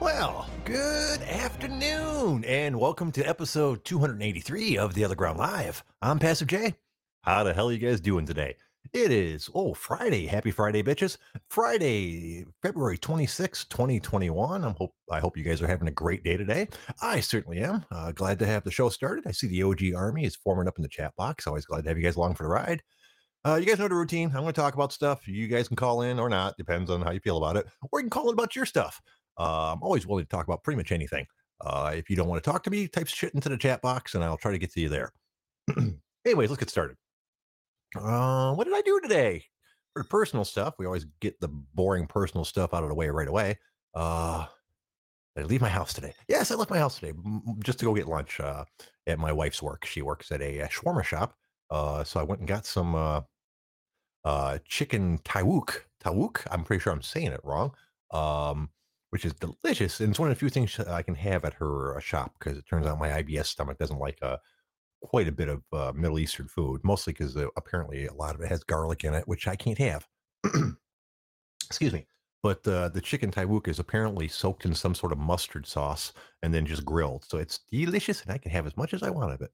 Well, good afternoon, and welcome to episode 283 of The OtherGround Live. I'm Passive J. How the hell are you guys doing today? It is, oh, Friday. Happy Friday, bitches. Friday, February 26, 2021. I'm hope, I hope you guys are having a great day today. I certainly am. Uh, glad to have the show started. I see the OG Army is forming up in the chat box. Always glad to have you guys along for the ride. Uh, you guys know the routine. I'm going to talk about stuff. You guys can call in or not, depends on how you feel about it, or you can call in about your stuff. Uh, I'm always willing to talk about pretty much anything. Uh, if you don't want to talk to me, type shit into the chat box and I'll try to get to you there. Anyways, let's get started. Uh, what did I do today? For personal stuff, we always get the boring personal stuff out of the way right away. Uh, I leave my house today? Yes, I left my house today just to go get lunch uh, at my wife's work. She works at a, a shawarma shop. Uh, so I went and got some uh, uh, chicken tawuk. Tawuk. I'm pretty sure I'm saying it wrong. Um, which is delicious. And it's one of the few things I can have at her uh, shop because it turns out my IBS stomach doesn't like uh, quite a bit of uh, Middle Eastern food, mostly because uh, apparently a lot of it has garlic in it, which I can't have. Excuse me. But uh, the chicken taiwuk is apparently soaked in some sort of mustard sauce and then just grilled. So it's delicious and I can have as much as I want of it.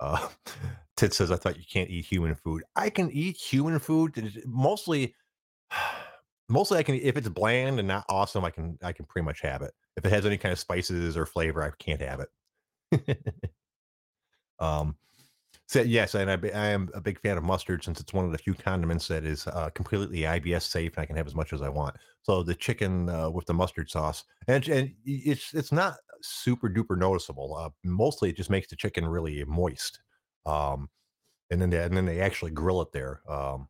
Uh, Tit says, I thought you can't eat human food. I can eat human food. Mostly mostly I can if it's bland and not awesome, I can I can pretty much have it. If it has any kind of spices or flavor, I can't have it. um, so yes, and I, I, am a big fan of mustard since it's one of the few condiments that is uh, completely IBS safe, and I can have as much as I want. So the chicken uh, with the mustard sauce, and, and it's it's not super duper noticeable. Uh, mostly, it just makes the chicken really moist. Um, and then they, and then they actually grill it there. Um,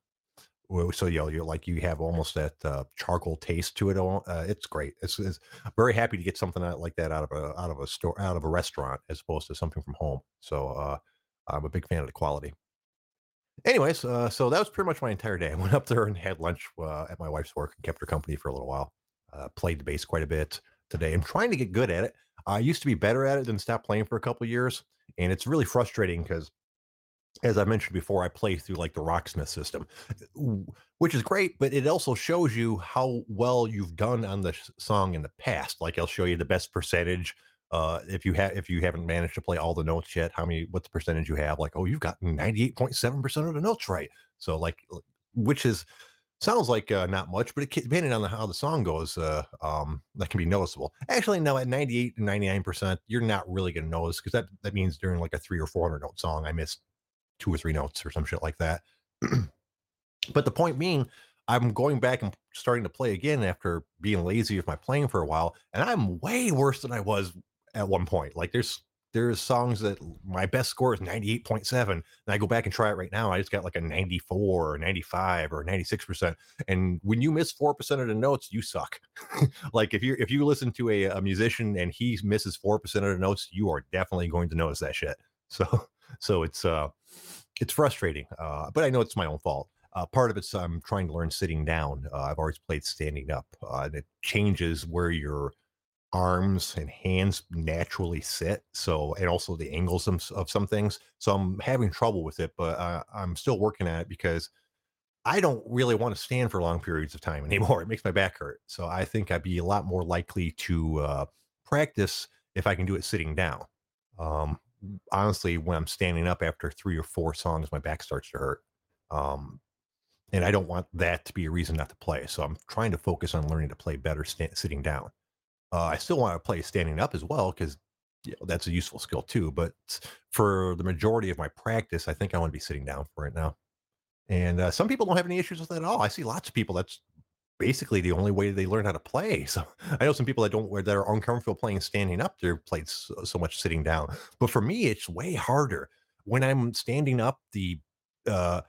so you know, you're like you have almost that uh, charcoal taste to it. Uh, it's great. It's, it's very happy to get something like that out of a out of a store out of a restaurant as opposed to something from home. So uh, I'm a big fan of the quality. Anyways, uh, so that was pretty much my entire day. I went up there and had lunch uh, at my wife's work and kept her company for a little while. Uh, played the bass quite a bit today. I'm trying to get good at it. I used to be better at it than stop playing for a couple years, and it's really frustrating because as I mentioned before, I play through like the Rocksmith system, which is great, but it also shows you how well you've done on the song in the past. Like I'll show you the best percentage. Uh, if you have if you haven't managed to play all the notes yet, how many what the percentage you have? Like, oh, you've gotten ninety eight point seven percent of the notes right. So like, which is sounds like uh, not much, but it, depending on the, how the song goes, uh, um, that can be noticeable. Actually, no, at ninety eight and ninety nine percent, you're not really going to notice because that that means during like a three or four hundred note song, I missed two or three notes or some shit like that. but the point being, I'm going back and starting to play again after being lazy with my playing for a while, and I'm way worse than I was at one point. Like there's there's songs that my best score is 98.7 and i go back and try it right now i just got like a 94 or 95 or 96% and when you miss 4% of the notes you suck like if you if you listen to a, a musician and he misses 4% of the notes you are definitely going to notice that shit so so it's uh it's frustrating, uh, but I know it's my own fault. Uh, part of it's I'm trying to learn sitting down. Uh, I've always played standing up, uh, and it changes where your arms and hands naturally sit. So, and also the angles of, of some things. So I'm having trouble with it, but uh, I'm still working at it because I don't really want to stand for long periods of time anymore. It makes my back hurt. So I think I'd be a lot more likely to uh, practice if I can do it sitting down. Um, honestly, when I'm standing up after three or four songs, my back starts to hurt. Um, and I don't want that to be a reason not to play. So I'm trying to focus on learning to play better sitting down. Uh, I still want to play standing up as well because you know, that's a useful skill too. But for the majority of my practice, I think I want to be sitting down for it now. And uh, some people don't have any issues with that at all. I see lots of people that's basically the only way they learn how to play. So I know some people that don't wear that are uncomfortable playing standing up. They're played so, so much sitting down. But for me, it's way harder when I'm standing up. The uh,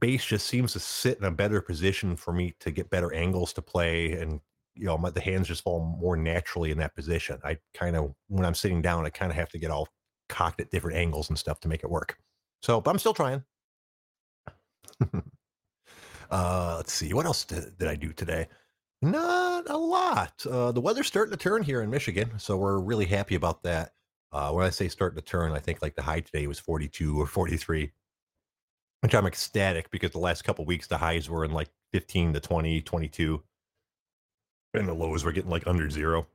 bass just seems to sit in a better position for me to get better angles to play, and you know my, the hands just fall more naturally in that position. I kind of when I'm sitting down, I kind of have to get all cocked at different angles and stuff to make it work. So, but I'm still trying. Uh, let's see, what else did, did I do today? Not a lot. Uh, the weather's starting to turn here in Michigan, so we're really happy about that. Uh, when I say starting to turn, I think like the high today was 42 or 43, which I'm ecstatic because the last couple weeks the highs were in like 15 to 20, 22. and the lows were getting like under zero,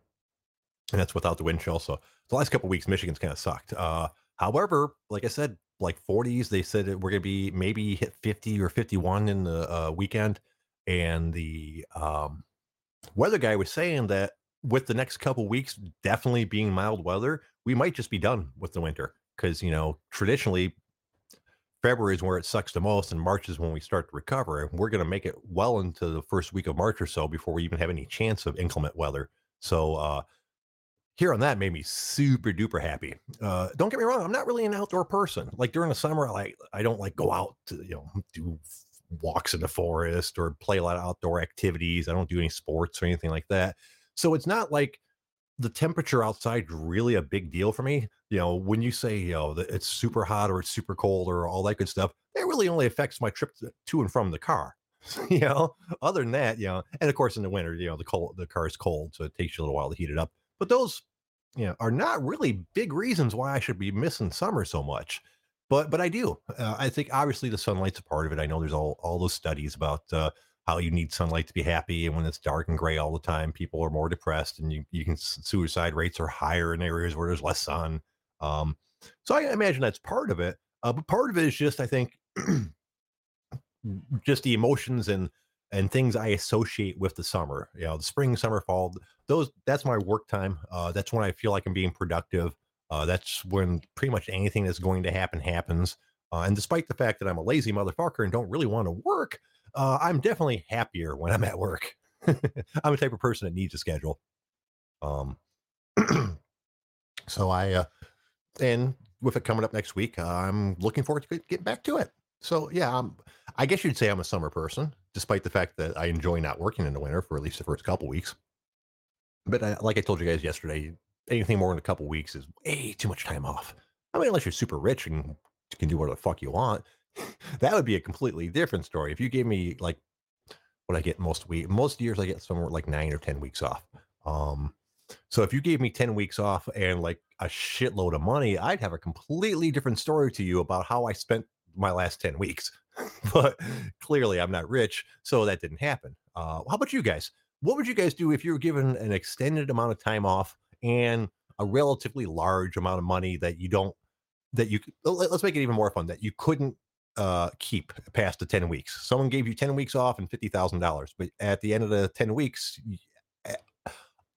and that's without the wind chill. So the last couple weeks, Michigan's kind of sucked. Uh, however, like I said, like 40s, they said we're going to be maybe hit 50 or 51 in the uh, weekend, and the um, weather guy was saying that with the next couple weeks definitely being mild weather, we might just be done with the winter because you know traditionally February is where it sucks the most, and March is when we start to recover. And we're going to make it well into the first week of March or so before we even have any chance of inclement weather. So, uh, here on that made me super duper happy. Uh, don't get me wrong, I'm not really an outdoor person. Like during the summer, I like I don't like go out to you know do walks in the forest or play a lot of outdoor activities. I don't do any sports or anything like that. So it's not like the temperature outside really a big deal for me. You know, when you say, you know, that it's super hot or it's super cold or all that good stuff, that really only affects my trip to and from the car. you know, other than that, you know, and of course in the winter, you know, the cold, the car is cold, so it takes you a little while to heat it up. But those, you know, are not really big reasons why I should be missing summer so much. But but I do. Uh, I think obviously the sunlight's a part of it. I know there's all all those studies about uh, how you need sunlight to be happy, and when it's dark and gray all the time, people are more depressed, and you you can suicide rates are higher in areas where there's less sun. Um, so I imagine that's part of it. Uh, but part of it is just I think just the emotions and and things I associate with the summer. You know, the spring, summer, fall. Those that's my work time. Uh, that's when I feel like I'm being productive. Uh, that's when pretty much anything that's going to happen happens. Uh, and despite the fact that I'm a lazy motherfucker and don't really want to work, uh, I'm definitely happier when I'm at work. I'm a type of person that needs a schedule. Um, so I, uh, and with it coming up next week, I'm looking forward to getting back to it. So yeah, I'm, I guess you'd say I'm a summer person, despite the fact that I enjoy not working in the winter for at least the first couple weeks. But I, like I told you guys yesterday, anything more than a couple weeks is way too much time off. I mean, unless you're super rich and can do whatever the fuck you want, that would be a completely different story. If you gave me like what I get most week, most years I get somewhere like nine or ten weeks off. Um, so if you gave me ten weeks off and like a shitload of money, I'd have a completely different story to you about how I spent my last ten weeks. but clearly, I'm not rich, so that didn't happen. Uh, how about you guys? What would you guys do if you were given an extended amount of time off and a relatively large amount of money that you don't that you let's make it even more fun that you couldn't uh, keep past the 10 weeks. Someone gave you 10 weeks off and $50,000, but at the end of the 10 weeks,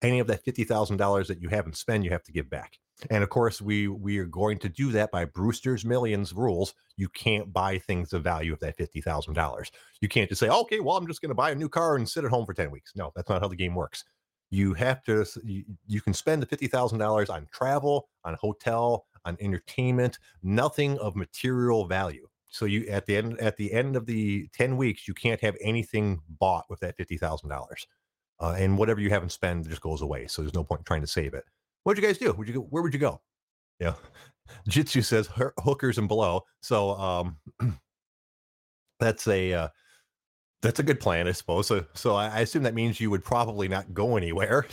any of that $50,000 that you haven't spent, you have to give back. And of course, we we are going to do that by Brewster's Millions rules. You can't buy things of value of that fifty thousand dollars. You can't just say, "Okay, well, I'm just going to buy a new car and sit at home for ten weeks." No, that's not how the game works you have to you, you can spend the $50,000 on travel, on hotel, on entertainment, nothing of material value. So you at the end at the end of the 10 weeks, you can't have anything bought with that $50,000. Uh, and whatever you haven't spent just goes away. So there's no point in trying to save it. What'd you guys do? Would you go, where would you go? Yeah. Jitsu says hookers and below. So um that's a uh, that's a good plan, I suppose. So, so I assume that means you would probably not go anywhere.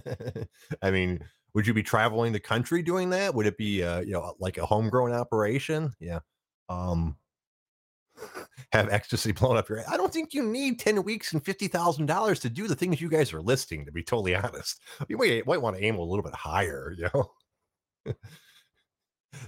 I mean, would you be traveling the country doing that? Would it be, uh, you know, like a homegrown operation? Yeah. Um, have ecstasy blown up your. head. I don't think you need ten weeks and fifty thousand dollars to do the things you guys are listing. To be totally honest, you might, might want to aim a little bit higher. You know.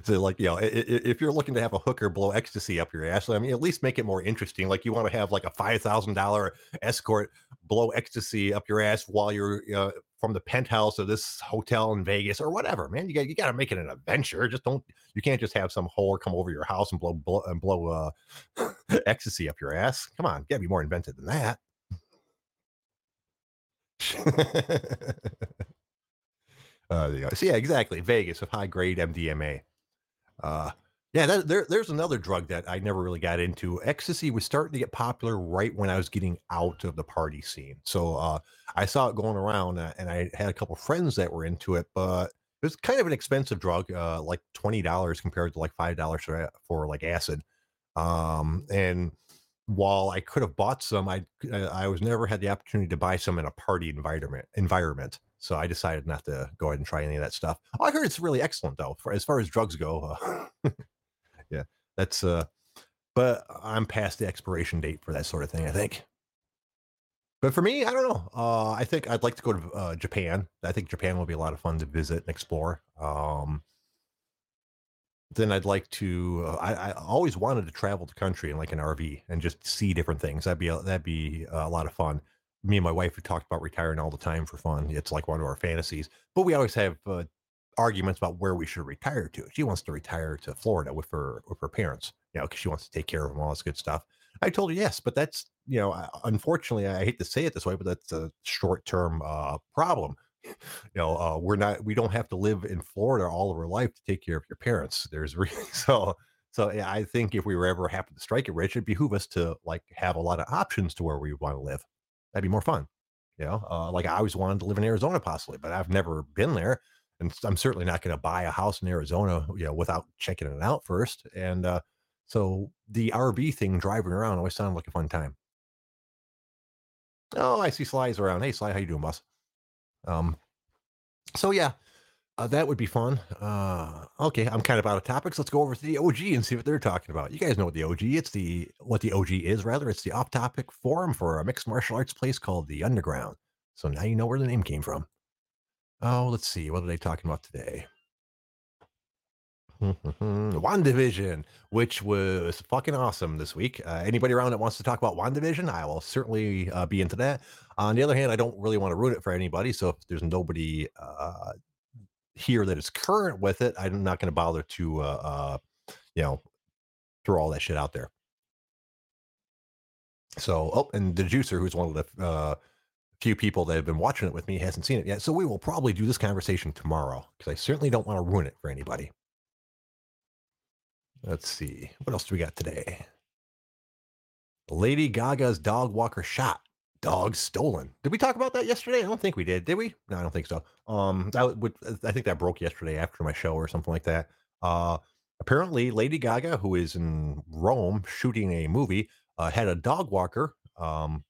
So, like, you know, if you're looking to have a hooker blow ecstasy up your ass, I mean, at least make it more interesting. Like, you want to have like a five thousand dollar escort blow ecstasy up your ass while you're uh, from the penthouse of this hotel in Vegas or whatever. Man, you got you got to make it an adventure. Just don't. You can't just have some whore come over your house and blow blow and blow uh, ecstasy up your ass. Come on, got to be more inventive than that. uh, yeah. So yeah, exactly. Vegas with high grade MDMA. Uh, yeah, that, there, there's another drug that I never really got into. Ecstasy was starting to get popular right when I was getting out of the party scene. So uh, I saw it going around, uh, and I had a couple friends that were into it, but it was kind of an expensive drug, uh, like twenty dollars compared to like five dollars for, for like acid. Um, and while I could have bought some, I uh, I was never had the opportunity to buy some in a party environment environment. So I decided not to go ahead and try any of that stuff. I heard it's really excellent though, for as far as drugs go. Uh, yeah, that's uh, but I'm past the expiration date for that sort of thing. I think. But for me, I don't know. Uh, I think I'd like to go to uh, Japan. I think Japan will be a lot of fun to visit and explore. Um, then I'd like to. Uh, I, I always wanted to travel the country in like an RV and just see different things. That'd be a, that'd be a lot of fun. Me and my wife have talked about retiring all the time for fun. It's like one of our fantasies. But we always have uh, arguments about where we should retire to. She wants to retire to Florida with her with her parents, you know, because she wants to take care of them, all this good stuff. I told her yes, but that's you know, unfortunately, I hate to say it this way, but that's a short term uh, problem. You know, uh, we're not, we don't have to live in Florida all of our life to take care of your parents. There's really so. So yeah, I think if we were ever happen to strike it rich, it'd behoove us to like have a lot of options to where we want to live. That'd be more fun. You know, uh, like I always wanted to live in Arizona possibly, but I've never been there and I'm certainly not going to buy a house in Arizona, you know, without checking it out first. And uh, so the RV thing, driving around, always sounded like a fun time. Oh, I see Sly's around. Hey, Sly, how you doing, boss? Um, so yeah, uh, that would be fun. Uh, okay, I'm kind of out of topics. Let's go over to the OG and see what they're talking about. You guys know what the OG? It's the what the OG is rather. It's the off-topic forum for a mixed martial arts place called the Underground. So now you know where the name came from. Oh, let's see. What are they talking about today? WandaVision, which was fucking awesome this week. Uh, anybody around that wants to talk about WandaVision, I will certainly uh, be into that. On the other hand, I don't really want to ruin it for anybody. So if there's nobody uh, here that is current with it, I'm not going to bother to, uh, uh, you know, throw all that shit out there. So, oh, and the juicer, who's one of the uh, few people that have been watching it with me hasn't seen it yet. So we will probably do this conversation tomorrow because I certainly don't want to ruin it for anybody. Let's see. What else do we got today? Lady Gaga's dog walker shot. Dog stolen. Did we talk about that yesterday? I don't think we did. Did we? No, I don't think so. Um, that would I think that broke yesterday after my show or something like that. Uh, apparently, Lady Gaga, who is in Rome shooting a movie, uh, had a dog walker um,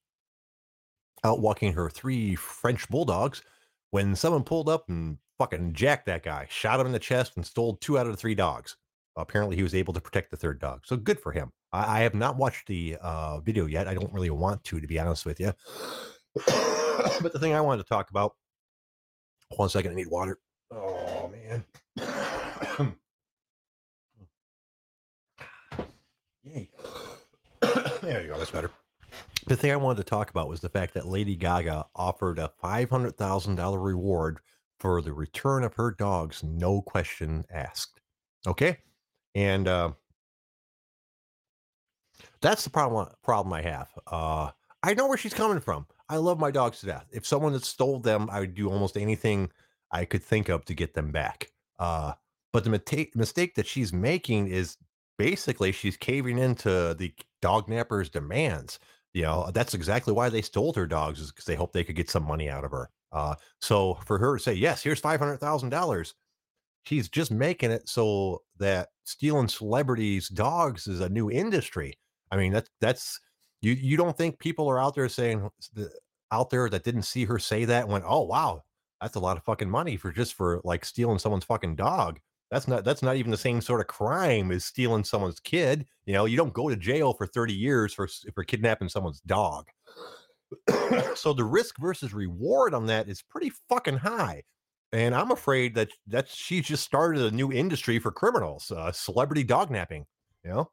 out walking her three French bulldogs when someone pulled up and fucking jacked that guy, shot him in the chest, and stole two out of the three dogs. Apparently, he was able to protect the third dog. So good for him. I, I have not watched the uh, video yet. I don't really want to, to be honest with you. but the thing I wanted to talk about. One second, I need water. Oh man. Yay. there you go. That's better. The thing I wanted to talk about was the fact that Lady Gaga offered a $500,000 reward for the return of her dogs, no question asked. Okay? And uh, that's the problem problem I have. Uh, I know where she's coming from. I love my dogs to death. If someone had stole them, I would do almost anything I could think of to get them back. Uh, but the mistake mistake that she's making is basically she's caving into the dog napper's demands. You know, that's exactly why they stole her dogs is because they hoped they could get some money out of her. Uh, so for her to say, yes, here's five hundred thousand dollars, she's just making it so that stealing celebrities' dogs is a new industry. I mean, that's that's you you don't think people are out there saying out there that didn't see her say that and went, oh wow, that's a lot of fucking money for just for like stealing someone's fucking dog. That's not that's not even the same sort of crime as stealing someone's kid. You know, you don't go to jail for 30 years for for kidnapping someone's dog. so the risk versus reward on that is pretty fucking high. And I'm afraid that that she just started a new industry for criminals, uh, celebrity dog napping. You know,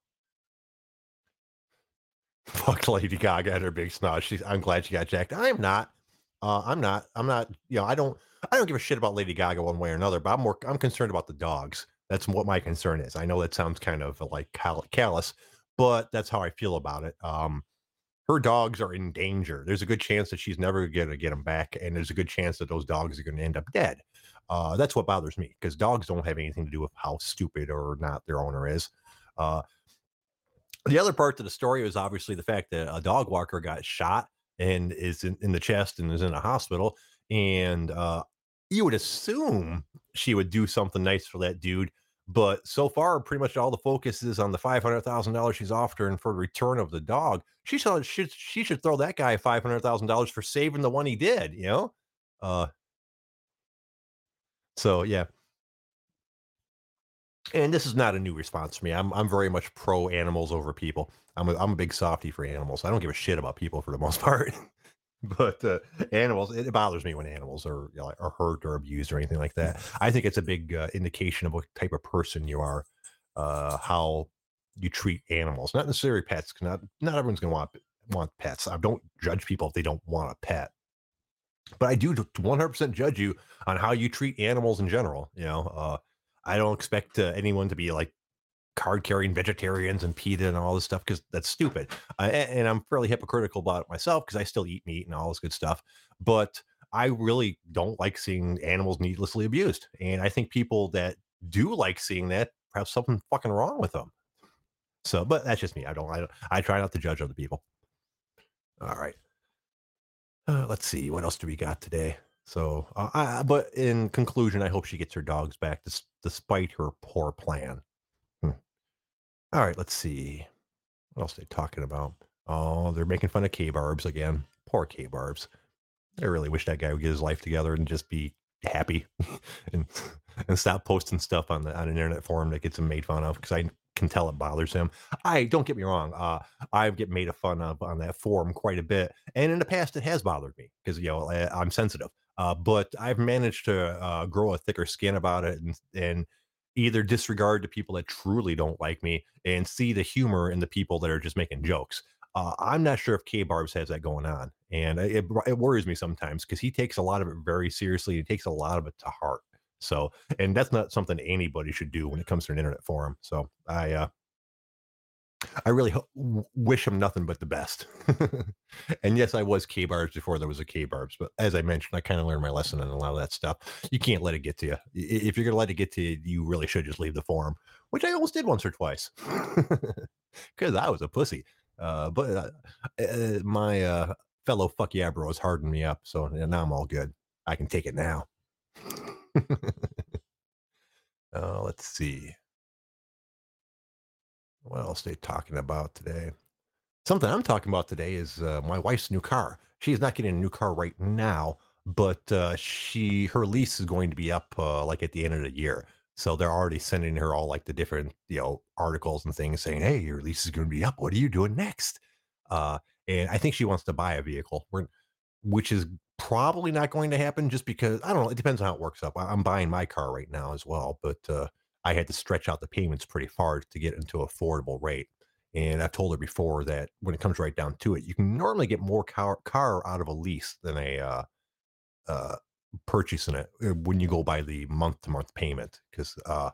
fuck Lady Gaga and her big snot. She's. I'm glad she got jacked. I'm not. Uh, I'm not. I'm not. You know, I don't. I don't give a shit about Lady Gaga one way or another, but I'm more I'm concerned about the dogs. That's what my concern is. I know that sounds kind of like callous, but that's how I feel about it. Um, her dogs are in danger. There's a good chance that she's never going to get them back, and there's a good chance that those dogs are going to end up dead. Uh, that's what bothers me because dogs don't have anything to do with how stupid or not their owner is. Uh, the other part of the story was obviously the fact that a dog walker got shot and is in, in the chest and is in a hospital. And uh, you would assume she would do something nice for that dude. But so far, pretty much all the focus is on the five hundred thousand dollars she's offering for the return of the dog. She should she should throw that guy five hundred thousand dollars for saving the one he did. You know, uh, so yeah. And this is not a new response for me. I'm I'm very much pro animals over people. I'm a, I'm a big softy for animals. I don't give a shit about people for the most part. but uh, animals, it bothers me when animals are you know, are hurt or abused or anything like that. I think it's a big uh, indication of what type of person you are, uh, how you treat animals, not necessarily pets. Not not everyone's gonna want want pets. I don't judge people if they don't want a pet, but I do 100% judge you on how you treat animals in general. You know, uh, I don't expect uh, anyone to be like card carrying vegetarians and PETA and all this stuff because that's stupid. Uh, a- and I'm fairly hypocritical about it myself because I still eat meat and all this good stuff. But I really don't like seeing animals needlessly abused. And I think people that do like seeing that have something fucking wrong with them. So, but that's just me. I don't, I don't, I try not to judge other people. All right. Uh, let's see. What else do we got today? So, uh, I, but in conclusion, I hope she gets her dogs back despite her poor plan. Hmm. All right. Let's see. What else are they talking about? Oh, they're making fun of K Barbs again. Poor K Barbs. I really wish that guy would get his life together and just be happy and and stop posting stuff on the on an internet forum that gets him made fun of because I can tell it bothers him. I don't get me wrong. Uh, I get made fun of on that forum quite a bit, and in the past it has bothered me because you know I, I'm sensitive. Uh, but I've managed to uh, grow a thicker skin about it and and either disregard the people that truly don't like me and see the humor in the people that are just making jokes. Uh, I'm not sure if K Barbs has that going on, and it, it worries me sometimes because he takes a lot of it very seriously. He takes a lot of it to heart. So, and that's not something anybody should do when it comes to an internet forum. So, I uh, I really ho- wish him nothing but the best. and yes, I was K Barbs before there was a K Barbs, but as I mentioned, I kind of learned my lesson on a lot of that stuff. You can't let it get to you. If you're gonna let it get to you, you really should just leave the forum, which I almost did once or twice because I was a pussy. Uh, but uh, uh, my fellow fuck yeah bros hardened me up, so now I'm all good. I can take it now. uh, let's see what else they talking about today. Something I'm talking about today is uh, my wife's new car. She's not getting a new car right now, but uh, she her lease is going to be up uh, like at the end of the year. So they're already sending her all like the different you know articles and things saying, "Hey, your lease is going to be up. What are you doing next?" Uh, and I think she wants to buy a vehicle, which is probably not going to happen just because I don't know. It depends on how it works up. I'm buying my car right now as well, but uh, I had to stretch out the payments pretty far to get into affordable rate. And I've told her before that when it comes right down to it, you can normally get more car, car out of a lease than a uh, uh, it uh, when you go by the month to month payment. Because uh,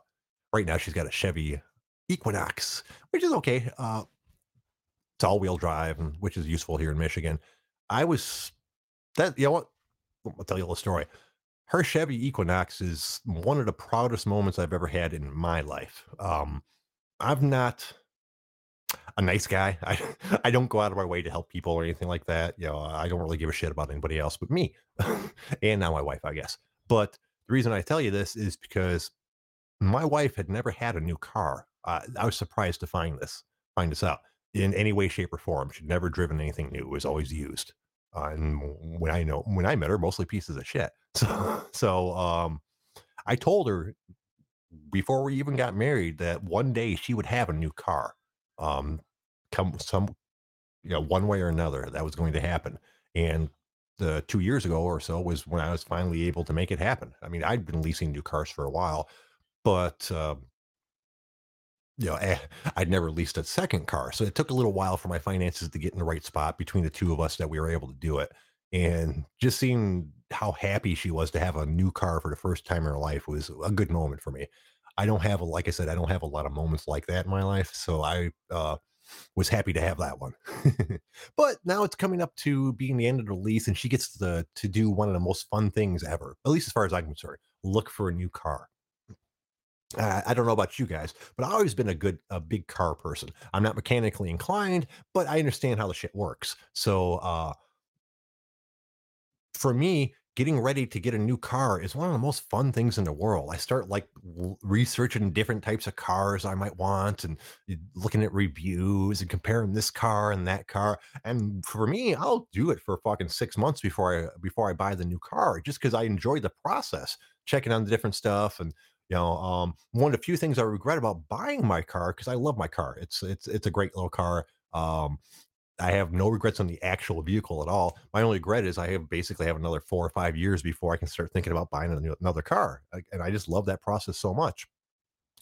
right now she's got a Chevy Equinox, which is okay. Uh, it's all wheel drive, which is useful here in Michigan. I was that you know what? I'll tell you a little story. Her Chevy Equinox is one of the proudest moments I've ever had in my life. Um, I'm not a nice guy. I I don't go out of my way to help people or anything like that. You know, I don't really give a shit about anybody else but me, and now my wife, I guess. But the reason I tell you this is because my wife had never had a new car. Uh, I was surprised to find this, find this out in any way, shape, or form. She'd never driven anything new. It was always used. Uh, and when I know when I met her, mostly pieces of shit. So so um, I told her before we even got married that one day she would have a new car. Um, come some you know one way or another that was going to happen. And the two years ago or so was when I was finally able to make it happen. I mean, I'd been leasing new cars for a while, but um, you know, eh, I'd never leased a second car. So it took a little while for my finances to get in the right spot between the two of us that we were able to do it. And just seeing how happy she was to have a new car for the first time in her life was a good moment for me. I don't have a, like I said, I don't have a lot of moments like that in my life. So I uh, was happy to have that one. but now it's coming up to being the end of the lease, and she gets to, to do one of the most fun things ever, at least as far as I'm concerned look for a new car. I don't know about you guys, but I've always been a good, a big car person. I'm not mechanically inclined, but I understand how the shit works. So, uh, for me, getting ready to get a new car is one of the most fun things in the world. I start like researching different types of cars I might want and looking at reviews and comparing this car and that car. And for me, I'll do it for fucking six months before I before I buy the new car, just because I enjoy the process, checking on the different stuff and. You know, um, one of the few things I regret about buying my car because I love my car. It's it's it's a great little car. Um, I have no regrets on the actual vehicle at all. My only regret is I have basically have another four or five years before I can start thinking about buying another car, and I just love that process so much.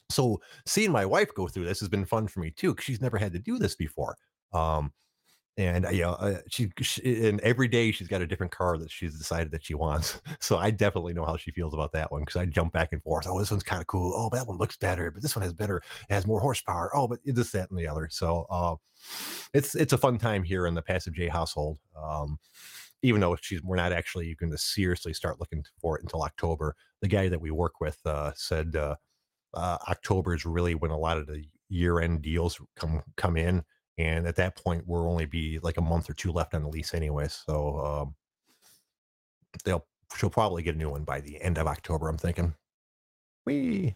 So seeing my wife go through this has been fun for me too, because she's never had to do this before. Um, and uh, you know, uh, she, she and every day she's got a different car that she's decided that she wants. So I definitely know how she feels about that one because I jump back and forth. Oh, this one's kind of cool. Oh, that one looks better, but this one has better, has more horsepower. Oh, but this, that, and the other. So uh, it's it's a fun time here in the Passive J household. Um, even though she's we're not actually going to seriously start looking for it until October. The guy that we work with uh, said uh, uh, October is really when a lot of the year end deals come come in and at that point we'll only be like a month or two left on the lease anyway so um, they'll she'll probably get a new one by the end of october i'm thinking. We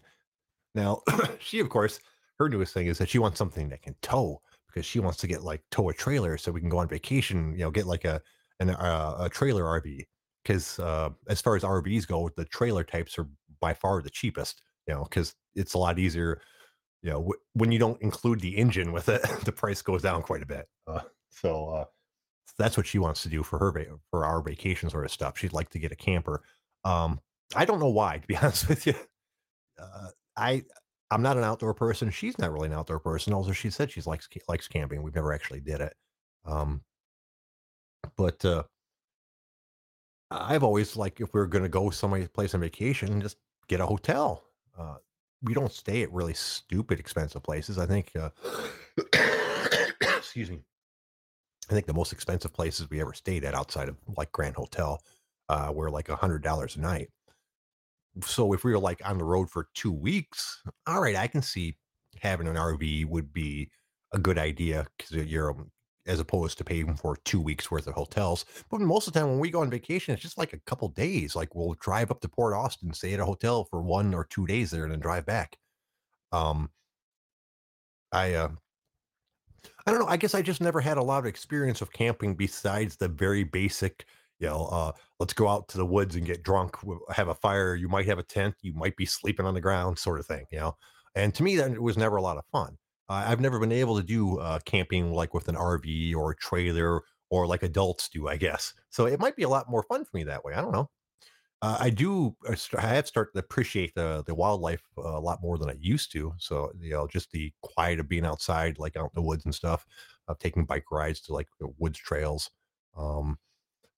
now she of course her newest thing is that she wants something that can tow because she wants to get like tow a trailer so we can go on vacation you know get like a an, uh, a trailer rv because uh, as far as rvs go the trailer types are by far the cheapest you know because it's a lot easier you know, w- when you don't include the engine with it, the price goes down quite a bit. Uh, so uh, that's what she wants to do for her va- for our vacation sort of stuff. She'd like to get a camper. Um, I don't know why, to be honest with you. Uh, I I'm not an outdoor person. She's not really an outdoor person. Also, she said she likes likes camping. We've never actually did it. Um, but uh, I've always like if we are going to go somewhere place on vacation, just get a hotel. Uh, we don't stay at really stupid expensive places. I think, uh, excuse me. I think the most expensive places we ever stayed at outside of like Grand Hotel uh, were like a hundred dollars a night. So if we were like on the road for two weeks, all right, I can see having an RV would be a good idea because you're um, as opposed to paying for two weeks worth of hotels. But most of the time when we go on vacation, it's just like a couple days. Like we'll drive up to Port Austin, stay at a hotel for one or two days there, and then drive back. Um, I uh, I don't know. I guess I just never had a lot of experience of camping besides the very basic, you know, uh, let's go out to the woods and get drunk, have a fire. You might have a tent, you might be sleeping on the ground, sort of thing, you know. And to me, that was never a lot of fun. Uh, I've never been able to do uh, camping like with an RV or a trailer or like adults do, I guess. So it might be a lot more fun for me that way. I don't know. Uh, I do. uh, I have started to appreciate the the wildlife uh, a lot more than I used to. So you know, just the quiet of being outside, like out in the woods and stuff, of taking bike rides to like woods trails. Um,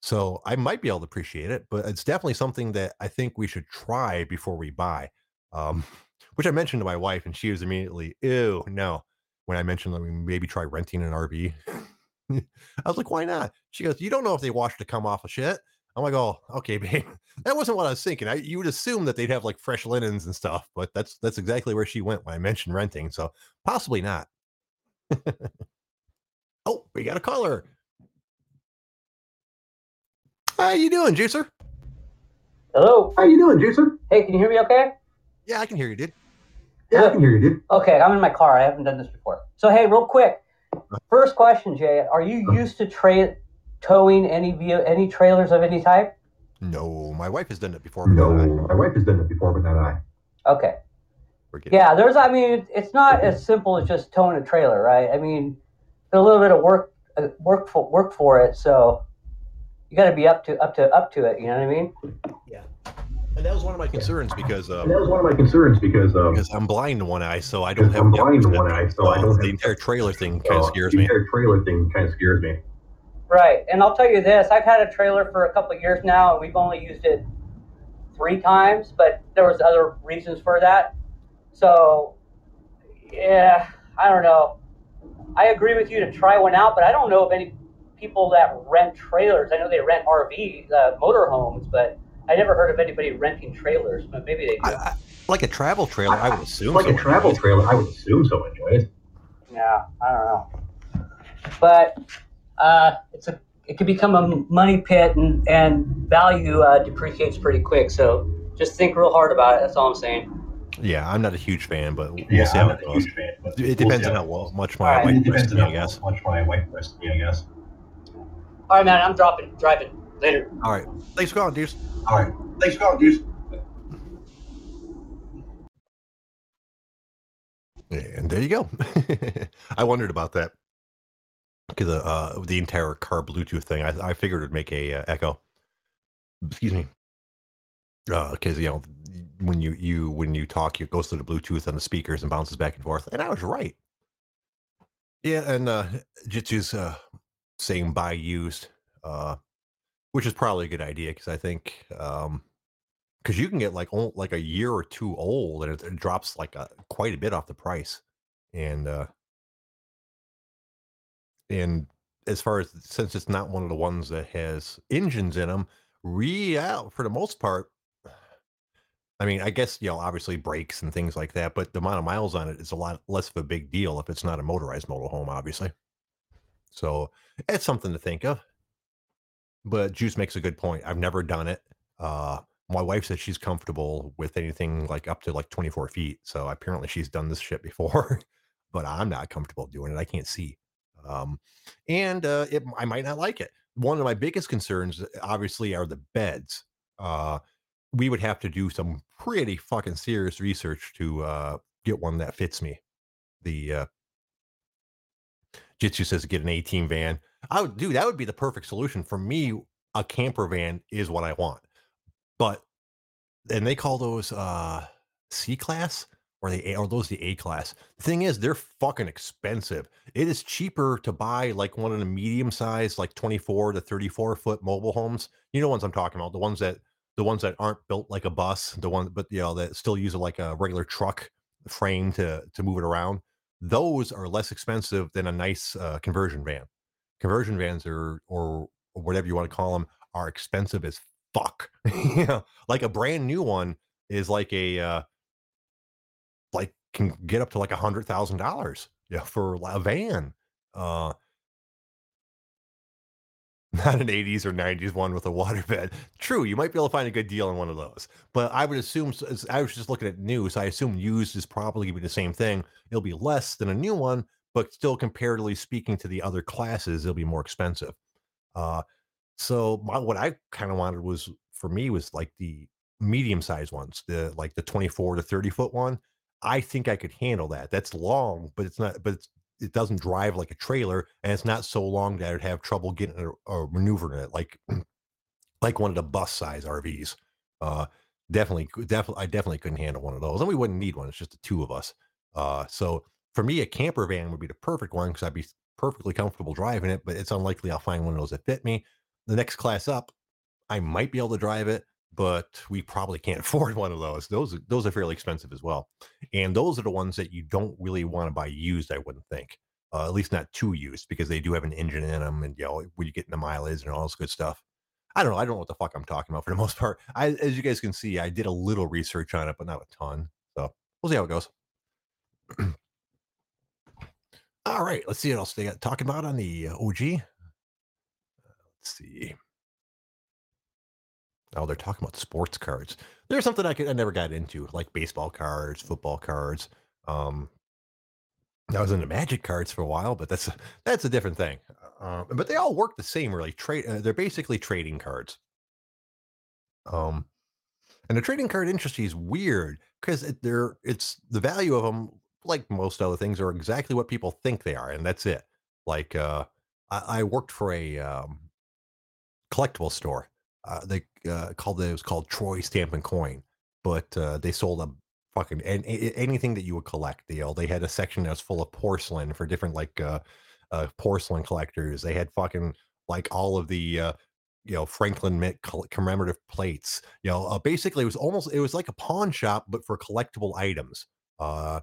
so I might be able to appreciate it, but it's definitely something that I think we should try before we buy. Um, which I mentioned to my wife, and she was immediately, "Ew, no." When I mentioned that we maybe try renting an RV, I was like, "Why not?" She goes, "You don't know if they wash the come off of shit." I'm like, "Oh, okay, babe." That wasn't what I was thinking. I, you would assume that they'd have like fresh linens and stuff, but that's that's exactly where she went when I mentioned renting. So possibly not. oh, we got a caller. How you doing, Juicer? Hello. How you doing, Juicer? Hey, can you hear me okay? Yeah, I can hear you, dude. Yeah, I can hear you, dude. Okay, I'm in my car. I haven't done this before. So, hey, real quick. First question, Jay. Are you used to tra- towing any via any trailers of any type? No, my wife has done it before. but No, not I. my wife has done it before, but not I. Okay. Yeah, there's. I mean, it's not as simple as just towing a trailer, right? I mean, there's a little bit of work uh, work for work for it, so you got to be up to up to up to it. You know what I mean? And that was one of my concerns because um, that was one of my concerns because, um, because I'm blind in one eye, so I don't because have I'm blind in one eye, so I don't the have entire trailer thing kind of so scares the me. entire trailer thing kind of scares me. Right. And I'll tell you this: I've had a trailer for a couple of years now, and we've only used it three times, but there was other reasons for that. So, yeah, I don't know. I agree with you to try one out, but I don't know of any people that rent trailers. I know they rent RVs, uh, motorhomes, but I never heard of anybody renting trailers. But maybe they do. I, I, like a travel trailer, I would assume. Like a so. travel trailer, I would assume so. Anyways, Yeah, I don't know. But uh, it's a it could become a money pit, and and value uh, depreciates pretty quick. So just think real hard about it. That's all I'm saying. Yeah, I'm not a huge fan, but we'll yeah, see I'm how it goes. fan, It we'll depends on how how well, much All my right. wife It me, I guess. much my wife trusts me, I guess. All right, man. I'm dropping, driving later. All right, thanks for calling, dudes. All right, thanks for calling, dude. And there you go. I wondered about that. because the uh, the entire car Bluetooth thing. I, I figured it'd make a uh, echo. Excuse me. Because you know when you you when you talk, it goes to the Bluetooth on the speakers and bounces back and forth. And I was right. Yeah, and uh, Jitsu's uh, saying buy used, uh, which is probably a good idea because I think um, because you can get like o- like a year or two old and it, it drops like a, quite a bit off the price. And uh, and as far as since it's not one of the ones that has engines in them, real for the most part. I mean, I guess you know, obviously brakes and things like that, but the amount of miles on it is a lot less of a big deal if it's not a motorized motorhome, obviously. So it's something to think of. But Juice makes a good point. I've never done it. Uh, my wife says she's comfortable with anything like up to like 24 feet. So apparently she's done this shit before, but I'm not comfortable doing it. I can't see. Um, and uh, it, I might not like it. One of my biggest concerns, obviously, are the beds. Uh, we would have to do some pretty fucking serious research to uh, get one that fits me. The uh, Jitsu says get an 18 van. I would do that would be the perfect solution for me. A camper van is what I want, but and they call those uh C class or they A or those the A class. The thing is, they're fucking expensive. It is cheaper to buy like one of the medium size, like 24 to 34 foot mobile homes. You know ones I'm talking about, the ones that the ones that aren't built like a bus, the one but you know that still use like a regular truck frame to to move it around. Those are less expensive than a nice uh, conversion van. Conversion vans are or whatever you want to call them are expensive as fuck. you know, like a brand new one is like a uh, like can get up to like a hundred thousand dollars yeah for a van uh not an 80s or 90s one with a waterbed true you might be able to find a good deal on one of those but i would assume I was just looking at new so i assume used is probably going to be the same thing it'll be less than a new one but still comparatively speaking to the other classes it'll be more expensive uh so my, what I kind of wanted was for me was like the medium sized ones, the like the 24 to 30 foot one. I think I could handle that. That's long, but it's not, but it's, it doesn't drive like a trailer and it's not so long that I'd have trouble getting it or maneuvering it like like one of the bus size RVs. Uh definitely definitely I definitely couldn't handle one of those. And we wouldn't need one. It's just the two of us. Uh so for me a camper van would be the perfect one because I'd be perfectly comfortable driving it, but it's unlikely I'll find one of those that fit me the next class up, I might be able to drive it, but we probably can't afford one of those. Those those are fairly expensive as well, and those are the ones that you don't really want to buy used. I wouldn't think, uh, at least not too used, because they do have an engine in them, and you know when you get the mileage and all this good stuff. I don't know. I don't know what the fuck I'm talking about for the most part. I, as you guys can see, I did a little research on it, but not a ton. So we'll see how it goes. All right, let's see what else they got talking about on the uh, OG. Let's see. Oh, they're talking about sports cards. There's something I could I never got into, like baseball cards, football cards. Um, I was into magic cards for a while, but that's that's a different thing. Uh, but they all work the same, really. Trade. Uh, they're basically trading cards. Um, and the trading card industry is weird because it, they're it's the value of them, like most other things, are exactly what people think they are, and that's it. Like uh, I, I worked for a um, collectible store. Uh, they uh, called it, it was called Troy Stamp and Coin, but uh, they sold a fucking and anything that you would collect. Know, they had a section that was full of porcelain for different like uh, uh, porcelain collectors. They had fucking like all of the uh, you know Franklin Mint commemorative plates. You know, uh, basically it was almost it was like a pawn shop but for collectible items. Uh,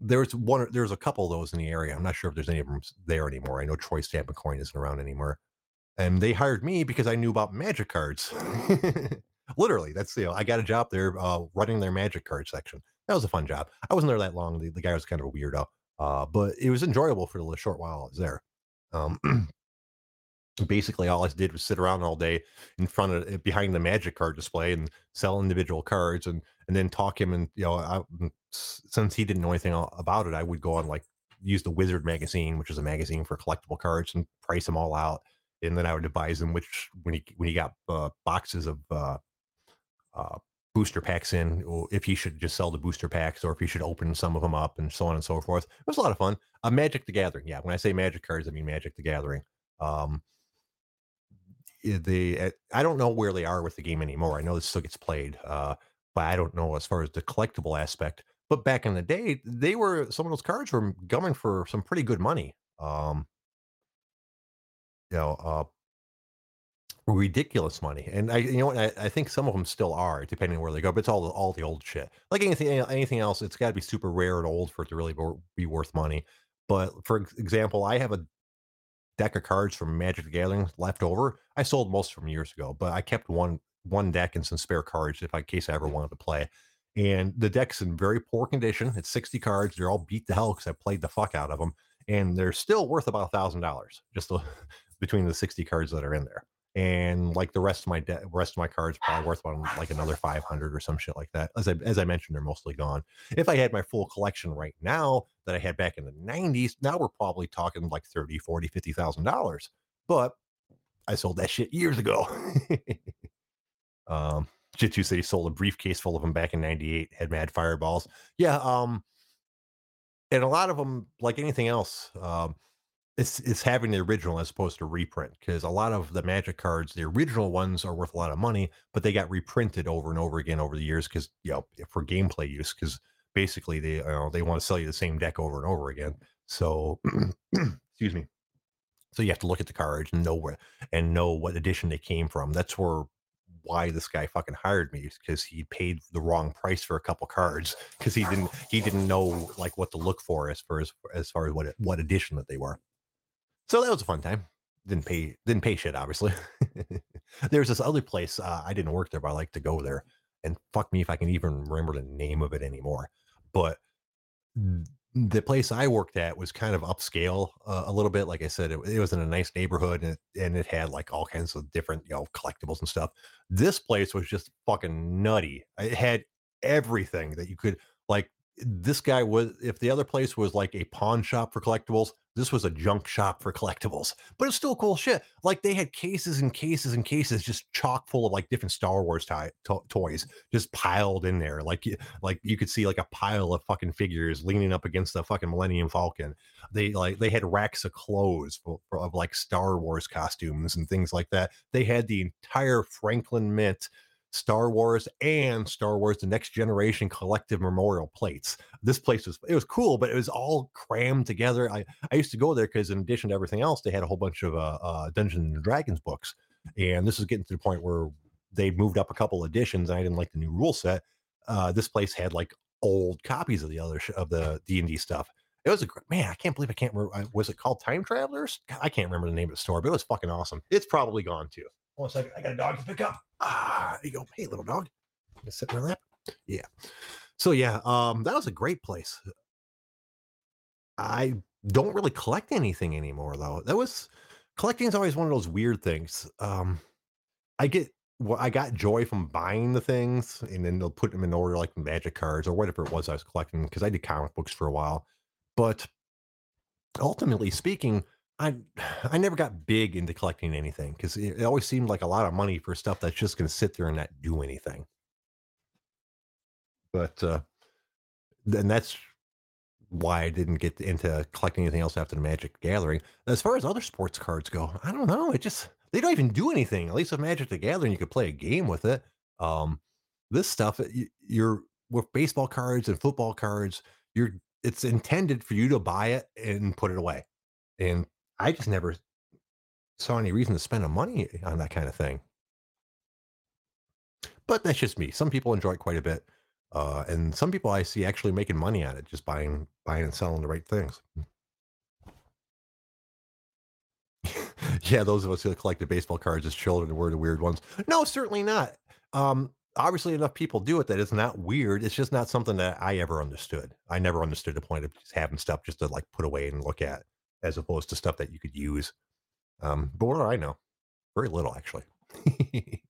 there's one. There's a couple of those in the area. I'm not sure if there's any of them there anymore. I know Troy Stamp and Coin isn't around anymore and they hired me because I knew about magic cards. Literally, that's you know, I got a job there uh, running their magic card section. That was a fun job. I wasn't there that long. The, the guy was kind of a weirdo, uh, but it was enjoyable for the short while I was there. Um, basically, all I did was sit around all day in front of eh, behind the magic card display and sell individual cards, and and then talk him. And you know, I, since he didn't know anything about it, I would go on like use the Wizard magazine, which is a magazine for collectible cards, and price them all out and then I would advise him which when he when he got uh, boxes of uh, uh, booster packs in, or if he should just sell the booster packs, or if he should open some of them up, and so on and so forth. It was a lot of fun. Uh, Magic the Gathering, yeah. When I say Magic cards, I mean Magic the Gathering. Um, the eh, I don't know where they are with the game anymore. I know it still gets played, uh, but I don't know as far as the collectible aspect. But back in the day, they were some of those cards were going for some pretty good money. Um, you know, uh, ridiculous money. And I, you know, what, I, I think some of them still are, depending on where they go. But it's all the, all the old shit. Like anything anything else, it's got to be super rare and old for it to really be worth money. But for example, I have a deck of cards from Magic the Gathering left over. I sold most from years ago, but I kept one one deck and some spare cards if in case I ever wanted to play. And the deck's in very poor condition. It's 60 cards. They're all beat to hell because I played the fuck out of them. And they're still worth about a thousand dollars just between the 60 cards that are in there and like the rest of my de- rest of my cards probably worth about like another 500 or some shit like that. As i as i mentioned they're mostly gone. If i had my full collection right now that i had back in the 90s now we're probably talking like 30 40 50 thousand dollars but i sold that shit years ago. Um jitsu he sold a briefcase full of them back in 98 had mad fireballs. Yeah um and a lot of them like anything else um it's it's having the original as opposed to reprint because a lot of the magic cards the original ones are worth a lot of money but they got reprinted over and over again over the years because you know for gameplay use because basically they you know, they want to sell you the same deck over and over again. So excuse me. So you have to look at the cards and know where and know what edition they came from. That's where why this guy fucking hired me because he paid the wrong price for a couple cards because he didn't he didn't know like what to look for as far as as far as what what edition that they were so that was a fun time. Didn't pay didn't pay shit, obviously. There's this other place. Uh, I didn't work there, but I like to go there. And fuck me if I can even remember the name of it anymore. But the place I worked at was kind of upscale uh, a little bit. Like I said, it, it, was in a nice neighborhood and it, and it had like all kinds of different, you know, collectibles and stuff. This place was just fucking nutty. It had everything that you could like. This guy was, if the other place was like a pawn shop for collectibles, this was a junk shop for collectibles, but it's still cool shit. Like they had cases and cases and cases just chock full of like different Star Wars to- to- toys just piled in there. Like like you could see like a pile of fucking figures leaning up against the fucking Millennium Falcon. They like they had racks of clothes for, for, of like Star Wars costumes and things like that. They had the entire Franklin Mint Star Wars and Star Wars: The Next Generation collective memorial plates. This place was it was cool, but it was all crammed together. I I used to go there because in addition to everything else, they had a whole bunch of uh, uh, Dungeons and Dragons books, and this is getting to the point where they moved up a couple editions, and I didn't like the new rule set. Uh, this place had like old copies of the other sh- of the D and D stuff. It was a great man. I can't believe I can't remember. Was it called Time Travelers? I can't remember the name of the store, but it was fucking awesome. It's probably gone too. One second, I got a dog to pick up. Ah, you go. Hey, little dog. You sit in my lap. Yeah. So yeah, um, that was a great place. I don't really collect anything anymore though. That was collecting is always one of those weird things. Um, I get well, I got joy from buying the things and then they'll put them in order like magic cards or whatever it was I was collecting because I did comic books for a while. But ultimately speaking, I I never got big into collecting anything because it, it always seemed like a lot of money for stuff that's just going to sit there and not do anything. But uh, then that's why I didn't get into collecting anything else after the Magic Gathering. As far as other sports cards go, I don't know. It just they don't even do anything. At least with Magic the Gathering, you could play a game with it. Um, this stuff, you're with baseball cards and football cards. You're it's intended for you to buy it and put it away. And I just never saw any reason to spend the money on that kind of thing. But that's just me. Some people enjoy it quite a bit. Uh, and some people I see actually making money on it, just buying, buying and selling the right things. yeah, those of us who collected baseball cards as children were the weird ones. No, certainly not. Um, obviously, enough people do it that it's not weird. It's just not something that I ever understood. I never understood the point of just having stuff just to like put away and look at as opposed to stuff that you could use. Um, but what do I know? Very little, actually.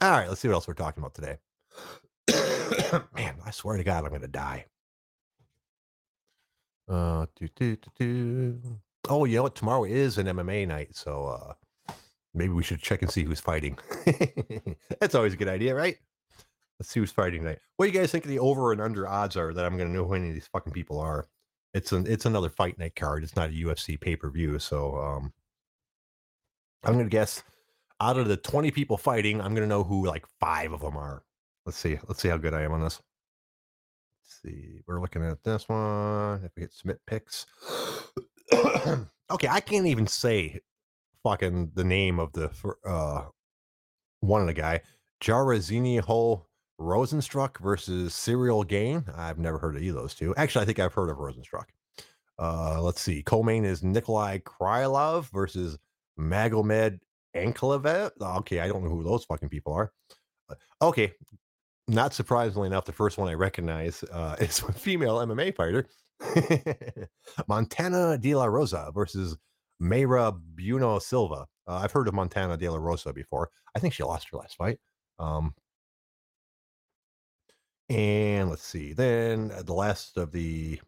All right, let's see what else we're talking about today. Man, I swear to God, I'm going to die. Uh, do, do, do, do. Oh, you know what? Tomorrow is an MMA night, so uh, maybe we should check and see who's fighting. That's always a good idea, right? Let's see who's fighting tonight. What do you guys think the over and under odds are that I'm going to know who any of these fucking people are? It's an it's another fight night card. It's not a UFC pay per view, so um, I'm to guess out of the 20 people fighting, I'm to know who like five of them are. Let's see. Let's see how good I am on this. Let's see. We're looking at this one. If we hit submit picks. okay, I can't even say fucking the name of the uh one of the guy. Jarazini Jairzinho Rozenstruik versus Ciryl Gane. I've never heard of either of those two. Actually, I think I've heard of Rozenstruik. Uh, let's see. Co-main is Nikolai Krylov versus Magomed Ankalaev. Okay, I don't know who those fucking people are. Uh, okay, not surprisingly enough, the first one I recognize uh, is a female MMA fighter, Montana De La Rosa versus Mayra Bueno Silva. Uh, I've heard of Montana De La Rosa before. I think she lost her last fight. Um, and let's see. Then uh, the last of the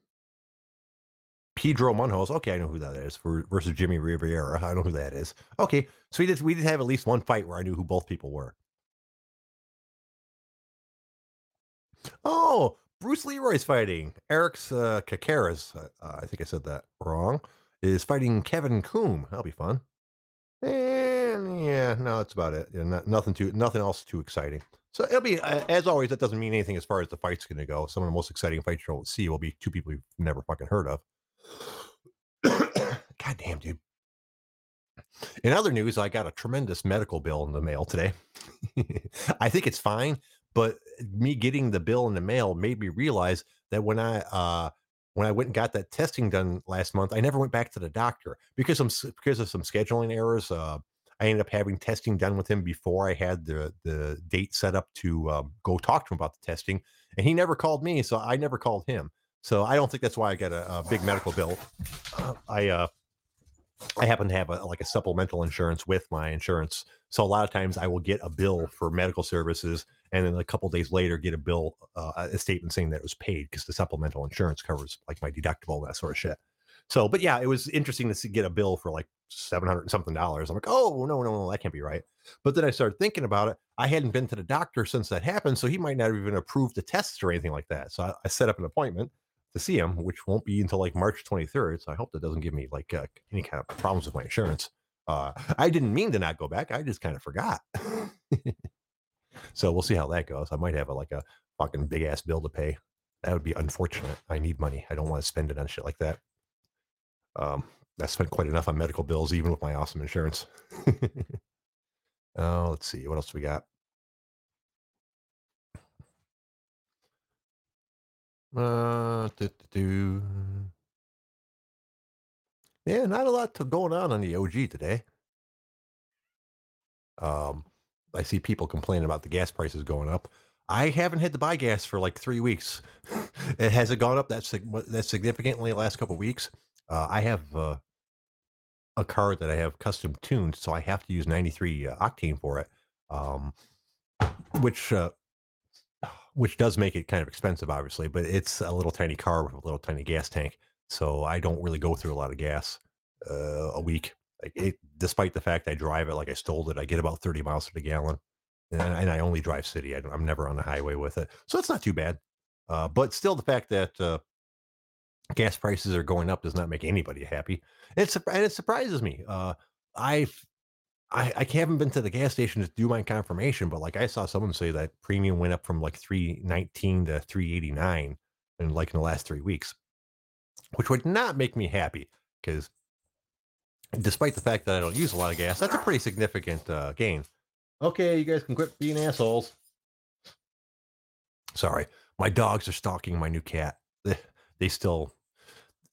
Pedro Munhoz. Okay, I know who that is for versus Jimmy Rivera. I know who that is. Okay, so we did we did have at least one fight where I knew who both people were. Oh, Bruce Leeroy's fighting. Eric's uh, Kakaras, uh, I think I said that wrong, is fighting Kevin Croom. That'll be fun. And yeah, no, that's about it. Yeah, not, nothing too, nothing else too exciting. So it'll be, uh, as always, that doesn't mean anything as far as the fight's going to go. Some of the most exciting fights you'll see will be two people you've never fucking heard of. God damn, dude. In other news, I got a tremendous medical bill in the mail today. I think it's fine, but me getting the bill in the mail made me realize that when I uh when I went and got that testing done last month, I never went back to the doctor because some because of some scheduling errors. Uh, I ended up having testing done with him before I had the the date set up to um, go talk to him about the testing, and he never called me, so I never called him. So I don't think that's why I got a, a big medical bill. Uh, I uh, I happen to have a, like a supplemental insurance with my insurance, so a lot of times I will get a bill for medical services, and then a couple days later get a bill, uh, a statement saying that it was paid because the supplemental insurance covers like my deductible that sort of shit. So, but yeah, it was interesting to get a bill for like seven hundred something dollars. I'm like, oh no, no, no, that can't be right. But then I started thinking about it. I hadn't been to the doctor since that happened, so he might not have even approve the tests or anything like that. So I, I set up an appointment to see him, which won't be until like March 23rd. So I hope that doesn't give me like uh, any kind of problems with my insurance. Uh, I didn't mean to not go back. I just kind of forgot. so we'll see how that goes. I might have a, like a fucking big ass bill to pay. That would be unfortunate. I need money. I don't want to spend it on shit like that. Um, I spent quite enough on medical bills, even with my awesome insurance. oh, let's see. What else we got? Uh, Yeah, not a lot to going on on the OG today. Um, I see people complaining about the gas prices going up. I haven't had to buy gas for like three weeks. it has it gone up that that significantly the last couple of weeks. Uh, I have uh, a car that I have custom tuned, so I have to use 93 uh, octane for it, um, which uh, which does make it kind of expensive, obviously, but it's a little tiny car with a little tiny gas tank. So I don't really go through a lot of gas uh, a week. It, despite the fact I drive it like I stole it, I get about 30 miles to the gallon. And, and I only drive city. I am never on the highway with it. So it's not too bad. Uh, but still, the fact that gas prices are going up does not make anybody happy. It's, and it surprises me. Uh, I've I, I haven't been to the gas station to do my confirmation, but like I saw someone say that premium went up from like 319 to 389 in like in the last three weeks, which would not make me happy because despite the fact that I don't use a lot of gas, that's a pretty significant uh, gain. Okay, you guys can quit being assholes. Sorry, my dogs are stalking my new cat. They, they still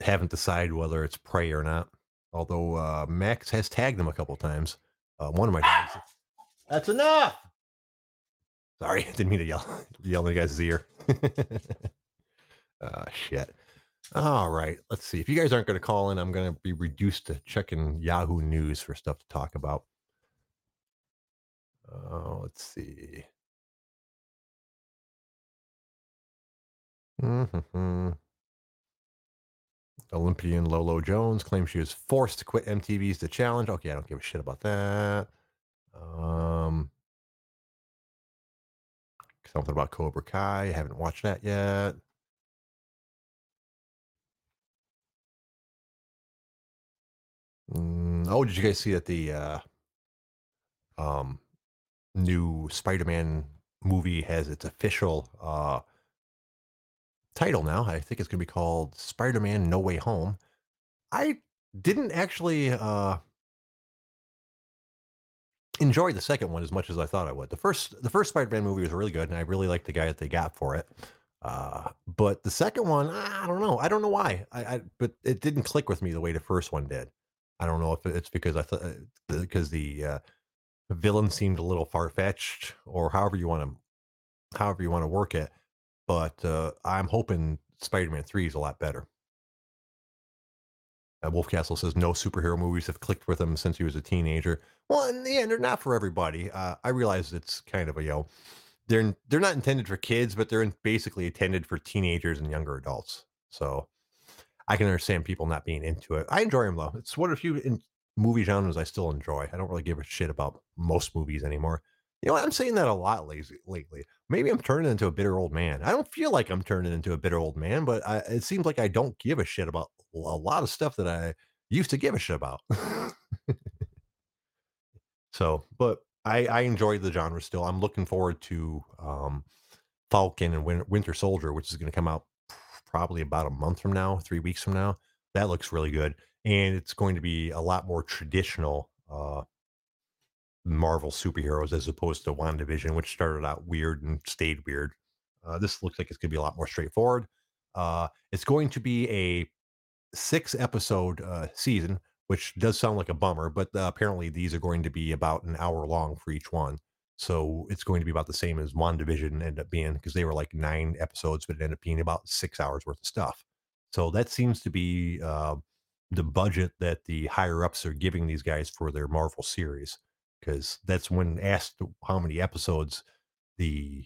haven't decided whether it's prey or not. Although uh, Max has tagged them a couple times. Uh, one of my dogs. That's enough. Sorry, didn't mean to yell yell in the guy's ear. oh shit. All right, let's see. If you guys aren't going to call in, I'm going to be reduced to checking Yahoo News for stuff to talk about. Uh, let's see. Mm-hmm. Olympian Lolo Jones claims she was forced to quit MTV's The Challenge. Okay, I don't give a shit about that. Um, something about Cobra Kai. I haven't watched that yet. Mm, oh, did you guys see that the uh, um, new Spider-Man movie has its official uh, title now? I think it's going to be called Spider-Man: No Way Home. I didn't actually uh, enjoy the second one as much as I thought I would. The first the first Spider-Man movie was really good, and I really liked the guy that they got for it. Uh, but the second one, I don't know. I don't know why. I, I but it didn't click with me the way the first one did. I don't know if it's because I thought because the uh, villain seemed a little far fetched, or however you want to however you want to work it. But uh, I'm hoping Spider-Man Three is a lot better. Uh, Wolfcastle says no superhero movies have clicked with him since he was a teenager. Well, in the end, they're not for everybody. Uh, I realize it's kind of a you know, they're they're not intended for kids, but they're in, basically intended for teenagers and younger adults. So I can understand people not being into it. I enjoy them though. It's one of the few in movie genres I still enjoy. I don't really give a shit about most movies anymore. You know, I'm saying that a lot lazy, lately. Maybe I'm turning into a bitter old man. I don't feel like I'm turning into a bitter old man, but I, it seems like I don't give a shit about a lot of stuff that I used to give a shit about. so, but I, I enjoy the genre still. I'm looking forward to um, Falcon and Win- Winter Soldier, which is going to come out probably about a month from now, three weeks from now. That looks really good, and it's going to be a lot more traditional uh, Marvel superheroes as opposed to WandaVision, which started out weird and stayed weird. Uh, this looks like it's going to be a lot more straightforward. Uh, it's going to be a six episode uh, season, which does sound like a bummer, but uh, apparently these are going to be about an hour long for each one. So it's going to be about the same as WandaVision ended up being because they were like nine episodes, but it ended up being about six hours worth of stuff. So that seems to be uh, the budget that the higher ups are giving these guys for their Marvel series. Because that's when asked how many episodes the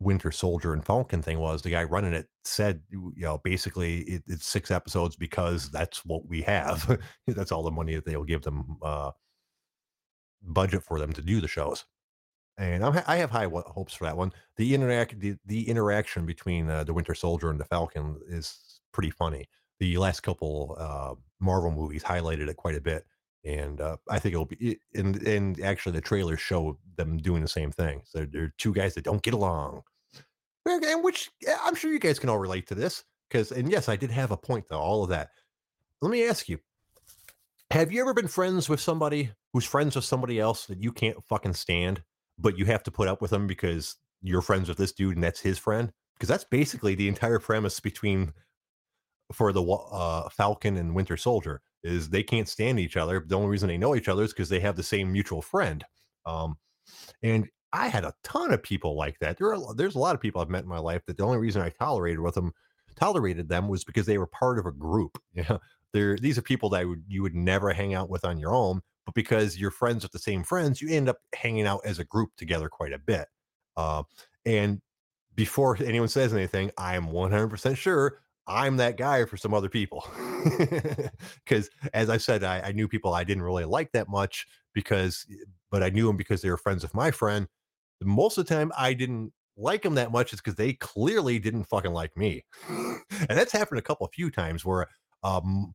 Winter Soldier and Falcon thing was, the guy running it said, you know, basically it, it's six episodes because that's what we have. that's all the money that they'll give them uh, budget for them to do the shows. And I'm, I have high hopes for that one. The interact, the, the interaction between uh, the Winter Soldier and the Falcon is pretty funny. The last couple uh, Marvel movies highlighted it quite a bit, and uh, I think it'll be. And and actually, the trailers show them doing the same thing. So they're two guys that don't get along, and which I'm sure you guys can all relate to this. Because and yes, I did have a point to all of that. Let me ask you: Have you ever been friends with somebody who's friends with somebody else that you can't fucking stand? but you have to put up with them because you're friends with this dude and that's his friend because that's basically the entire premise between for the uh, Falcon and Winter Soldier is they can't stand each other. The only reason they know each other is because they have the same mutual friend. Um, and I had a ton of people like that. There are there's a lot of people I've met in my life that the only reason I tolerated with them tolerated them was because they were part of a group. They're these are people that would you would never hang out with on your own, but because you're friends with the same friends, you end up hanging out as a group together quite a bit. Uh, and before anyone says anything, I am 100% sure I'm that guy for some other people. Because as I said, I, I, knew people I didn't really like that much because, but I knew them because they were friends of my friend. Most of the time, I didn't like them that much is because they clearly didn't fucking like me. and that's happened a couple, of few times where um,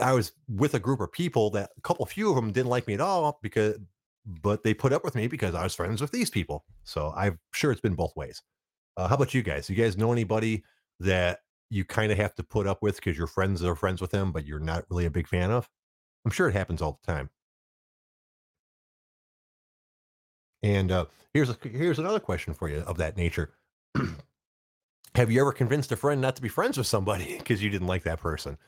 I was with a group of people that a couple, few of them didn't like me at all because, but they put up with me because I was friends with these people. So I'm sure it's been both ways. Uh, how about you guys? You guys know anybody that you kind of have to put up with because your friends are friends with them, but you're not really a big fan of? I'm sure it happens all the time. And uh, here's a, here's another question for you of that nature. have you ever convinced a friend not to be friends with somebody because you didn't like that person?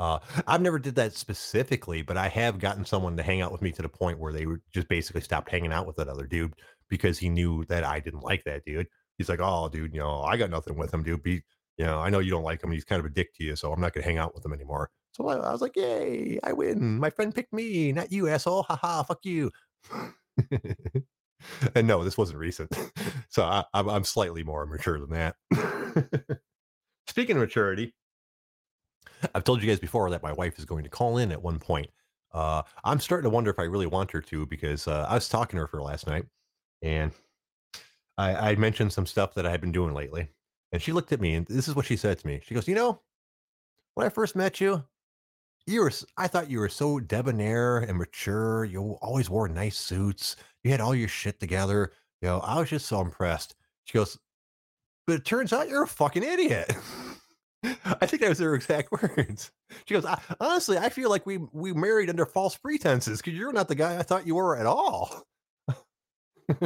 Uh, I've never did that specifically, but I have gotten someone to hang out with me to the point where they just basically stopped hanging out with that other dude because he knew that I didn't like that dude. He's like, "Oh, dude, you know, I got nothing with him, dude. Be, you know, I know you don't like him. He's kind of a dick to you, so I'm not gonna hang out with him anymore." So I, was like, "Yay, I win! My friend picked me, not you, asshole. Ha ha, fuck you." and no, this wasn't recent, so I, I'm, I'm slightly more mature than that. Speaking of maturity, I've told you guys before that my wife is going to call in at one point. Uh, I'm starting to wonder if I really want her to because uh, I was talking to her for last night, and I, I mentioned some stuff that I had been doing lately, and she looked at me, and this is what she said to me. She goes, "You know, when I first met you, you were I thought you were so debonair and mature. You always wore nice suits. You had all your shit together. You know, I was just so impressed." She goes, "But it turns out you're a fucking idiot." I think that was her exact words. She goes, "I, "Honestly, I feel like we we married under false pretenses because you're not the guy I thought you were at all."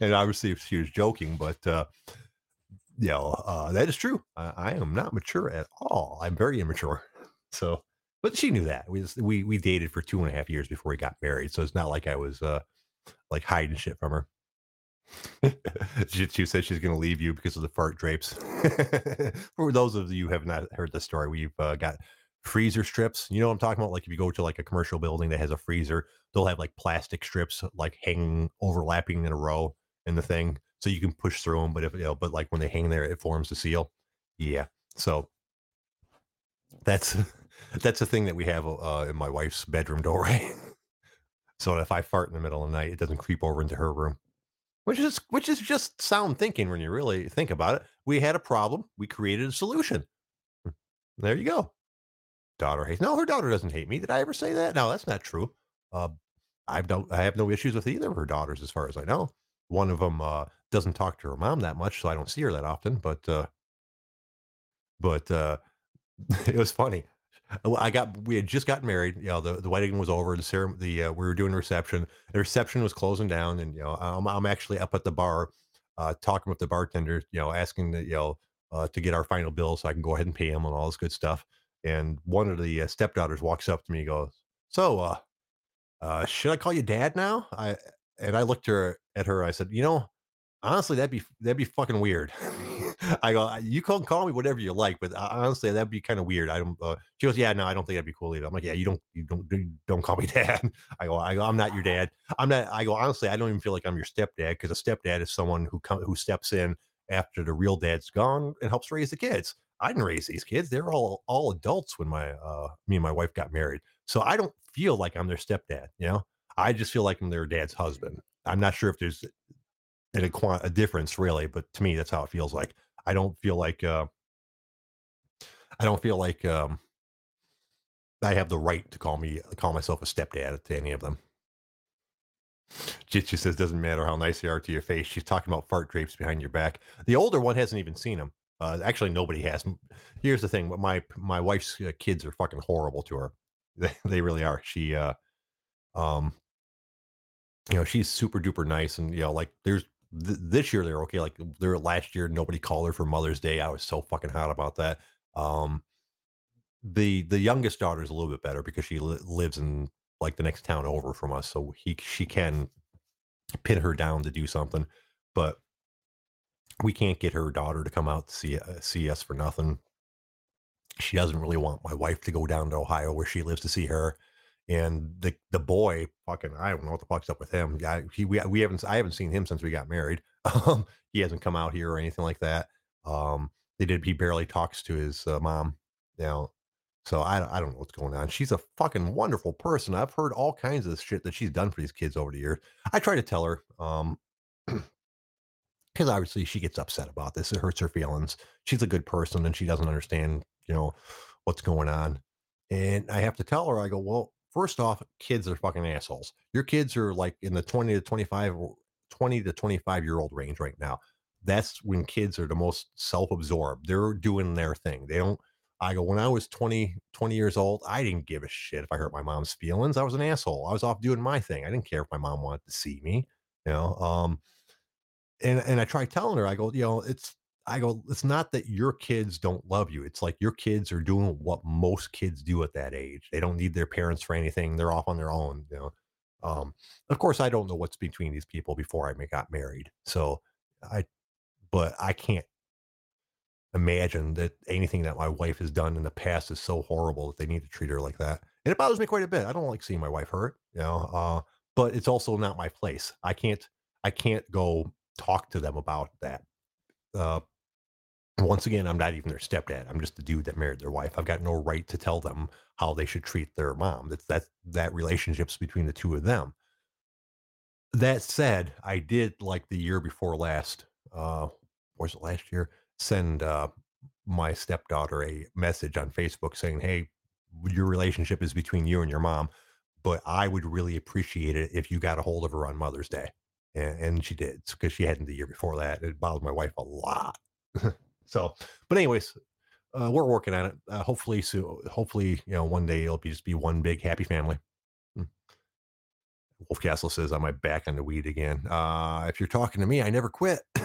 and obviously, she was joking, but uh, you know, uh, that is true. I, I am not mature at all. I'm very immature. So, but she knew that. We just, we we dated for two and a half years before we got married. So it's not like I was uh, like hiding shit from her. she, said she's going to leave you because of the fart drapes. For those of you who have not heard the story, we've uh, got freezer strips. You know what I'm talking about? Like if you go to like a commercial building that has a freezer, they'll have like plastic strips like hanging overlapping in a row in the thing, so you can push through them. But if you know, but like when they hang there, it forms the seal. Yeah. So that's that's a thing that we have uh, in my wife's bedroom doorway. so if I fart in the middle of the night, it doesn't creep over into her room which is which is just sound thinking when you really think about it. We had a problem, we created a solution. There you go. Daughter hates. No, her daughter doesn't hate me. Did I ever say that? No, that's not true. Uh, I don't. I have no issues with either of her daughters, as far as I know. One of them uh, doesn't talk to her mom that much, so I don't see her that often. But uh, but uh, it was funny. I got we had just gotten married. You know, the, the wedding was over. The ceremony, the uh, we were doing a reception. The reception was closing down, and you know, I'm, I'm actually up at the bar, uh, talking with the bartender. You know, asking the you know uh, to get our final bill so I can go ahead and pay him and all this good stuff. And one of the uh, stepdaughters walks up to me, and goes, "So, uh, uh, should I call you dad now?" I and I looked her at her. I said, "You know, Honestly, that'd be that'd be fucking weird. I go, "Uh, you can call me whatever you like, but uh, honestly, that'd be kind of weird. I don't. Uh, she goes, yeah, no, I don't think that'd be cool either. I'm like, yeah, you don't, you don't, you don't call me dad. I go, I go, I'm not your dad. I'm not. I go, honestly, I don't even feel like I'm your stepdad because a stepdad is someone who come who steps in after the real dad's gone and helps raise the kids. I didn't raise these kids; they're all all adults when my uh me and my wife got married. So I don't feel like I'm their stepdad. You know, I just feel like I'm their dad's husband. I'm not sure if there's an equi- a difference really, but to me, that's how it feels like. I don't feel like uh, I don't feel like um, I have the right to call me call myself a stepdad to any of them. She says doesn't matter how nice they are to your face. She's talking about fart drapes behind your back. The older one hasn't even seen them. Uh, actually, nobody has. Here's the thing: my my wife's uh, kids are fucking horrible to her. They, they really are. She uh, um, you know, she's super duper nice, and you know, like there's th- this year they're okay. Like there last year, nobody called her for Mother's Day. I was so fucking hot about that. Um, the the youngest daughter is a little bit better because she li- lives in like the next town over from us, so he she can pin her down to do something, but we can't get her daughter to come out to see uh, see us for nothing. She doesn't really want my wife to go down to Ohio where she lives to see her. And the the boy, fucking, I don't know what the fuck's up with him. Yeah, he we we haven't I haven't seen him since we got married. Um, he hasn't come out here or anything like that. Um, they did. He barely talks to his uh, mom, know. So I don't- I don't know what's going on. She's a fucking wonderful person. I've heard all kinds of shit that she's done for these kids over the years. I try to tell her, um, because obviously she gets upset about this. It hurts her feelings. She's a good person and she doesn't understand, you know, what's going on. And I have to tell her, I go, well, first off, kids are fucking assholes. Your kids are like in the 20 to 25, 20 to 25 year old range right now. That's when kids are the most self absorbed. They're doing their thing. They don't. I go, when I was 20, 20 years old, I didn't give a shit if I hurt my mom's feelings. I was an asshole. I was off doing my thing. I didn't care if my mom wanted to see me, you know. Um, and and I try telling her, I go, you know, it's I go, it's not that your kids don't love you. It's like your kids are doing what most kids do at that age. They don't need their parents for anything. They're off on their own, you know. Um, of course, I don't know what's between these people before I got married. So I, but I can't imagine that anything that my wife has done in the past is so horrible that they need to treat her like that. And it bothers me quite a bit. I don't like seeing my wife hurt, you know. Uh, but it's also not my place. I can't, I can't go talk to them about that. Uh, once again, I'm not even their stepdad. I'm just the dude that married their wife. I've got no right to tell them how they should treat their mom. That's that that relationship's between the two of them. that said, I did like the year before last. Uh, was it last year? Send uh, my stepdaughter a message on Facebook saying, "Hey, your relationship is between you and your mom, but I would really appreciate it if you got a hold of her on Mother's Day." And, and she did because she hadn't the year before that. It bothered my wife a lot. so, but anyways, uh, we're working on it. Uh, hopefully, so hopefully, you know, one day it'll be just be one big happy family. Hmm. Wolf Castle says, "On my back on the weed again." Uh, if you're talking to me, I never quit.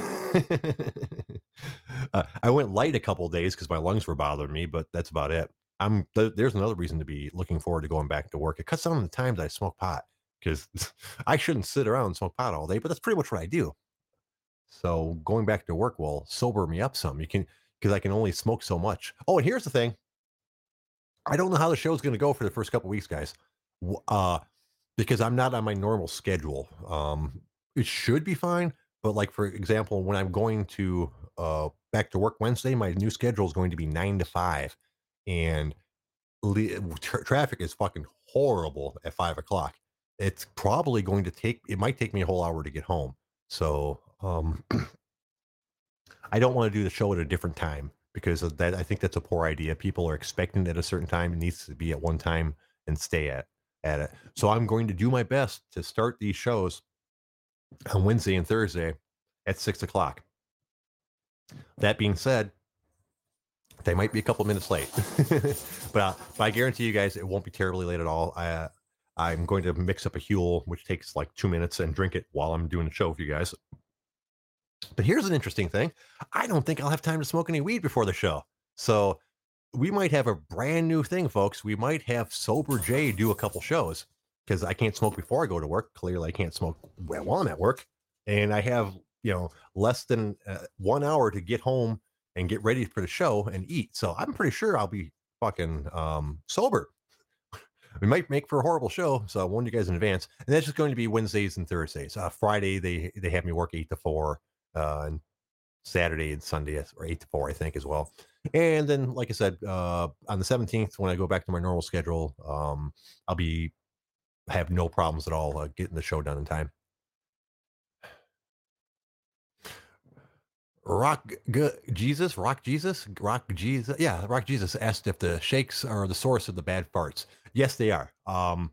uh, I went light a couple days because my lungs were bothering me, but that's about it. I'm th- there's another reason to be looking forward to going back to work. It cuts down the times I smoke pot because I shouldn't sit around and smoke pot all day, but that's pretty much what I do. So going back to work will sober me up some. You can because I can only smoke so much. Oh, and here's the thing. I don't know how the show's going to go for the first couple weeks, guys. Uh, because I'm not on my normal schedule. Um, it should be fine, but like for example, when I'm going to uh back to work Wednesday, my new schedule is going to be nine to five, and tra- traffic is fucking horrible at five o'clock. It's probably going to take. It might take me a whole hour to get home. So um, I don't want to do the show at a different time because that. I think that's a poor idea. People are expecting it at a certain time. It needs to be at one time and stay at at it. So I'm going to do my best to start these shows on Wednesday and Thursday at six o'clock. That being said, they might be a couple minutes late, but, uh, but I guarantee you guys it won't be terribly late at all. I, uh, I'm going to mix up a Huel, which takes like two minutes, and drink it while I'm doing the show for you guys. But here's an interesting thing. I don't think I'll have time to smoke any weed before the show. So we might have a brand new thing, folks. We might have Sober Jay do a couple shows because I can't smoke before I go to work. Clearly, I can't smoke while I'm at work. And I have, you know, less than uh, one hour to get home and get ready for the show and eat. So I'm pretty sure I'll be fucking um, sober. we might make for a horrible show, so I warn you guys in advance. And that's just going to be Wednesdays and Thursdays. Uh, Friday they they have me work eight to four uh, and Saturday and Sunday or eight to four, I think, as well. And then, like I said, uh, on the 17th, when I go back to my normal schedule, um, I'll be have no problems at all uh, getting the show done in time. Rock G- Jesus, Rock Jesus, Rock Jesus, yeah, Rock Jesus asked if the shakes are the source of the bad farts. Yes, they are. Um,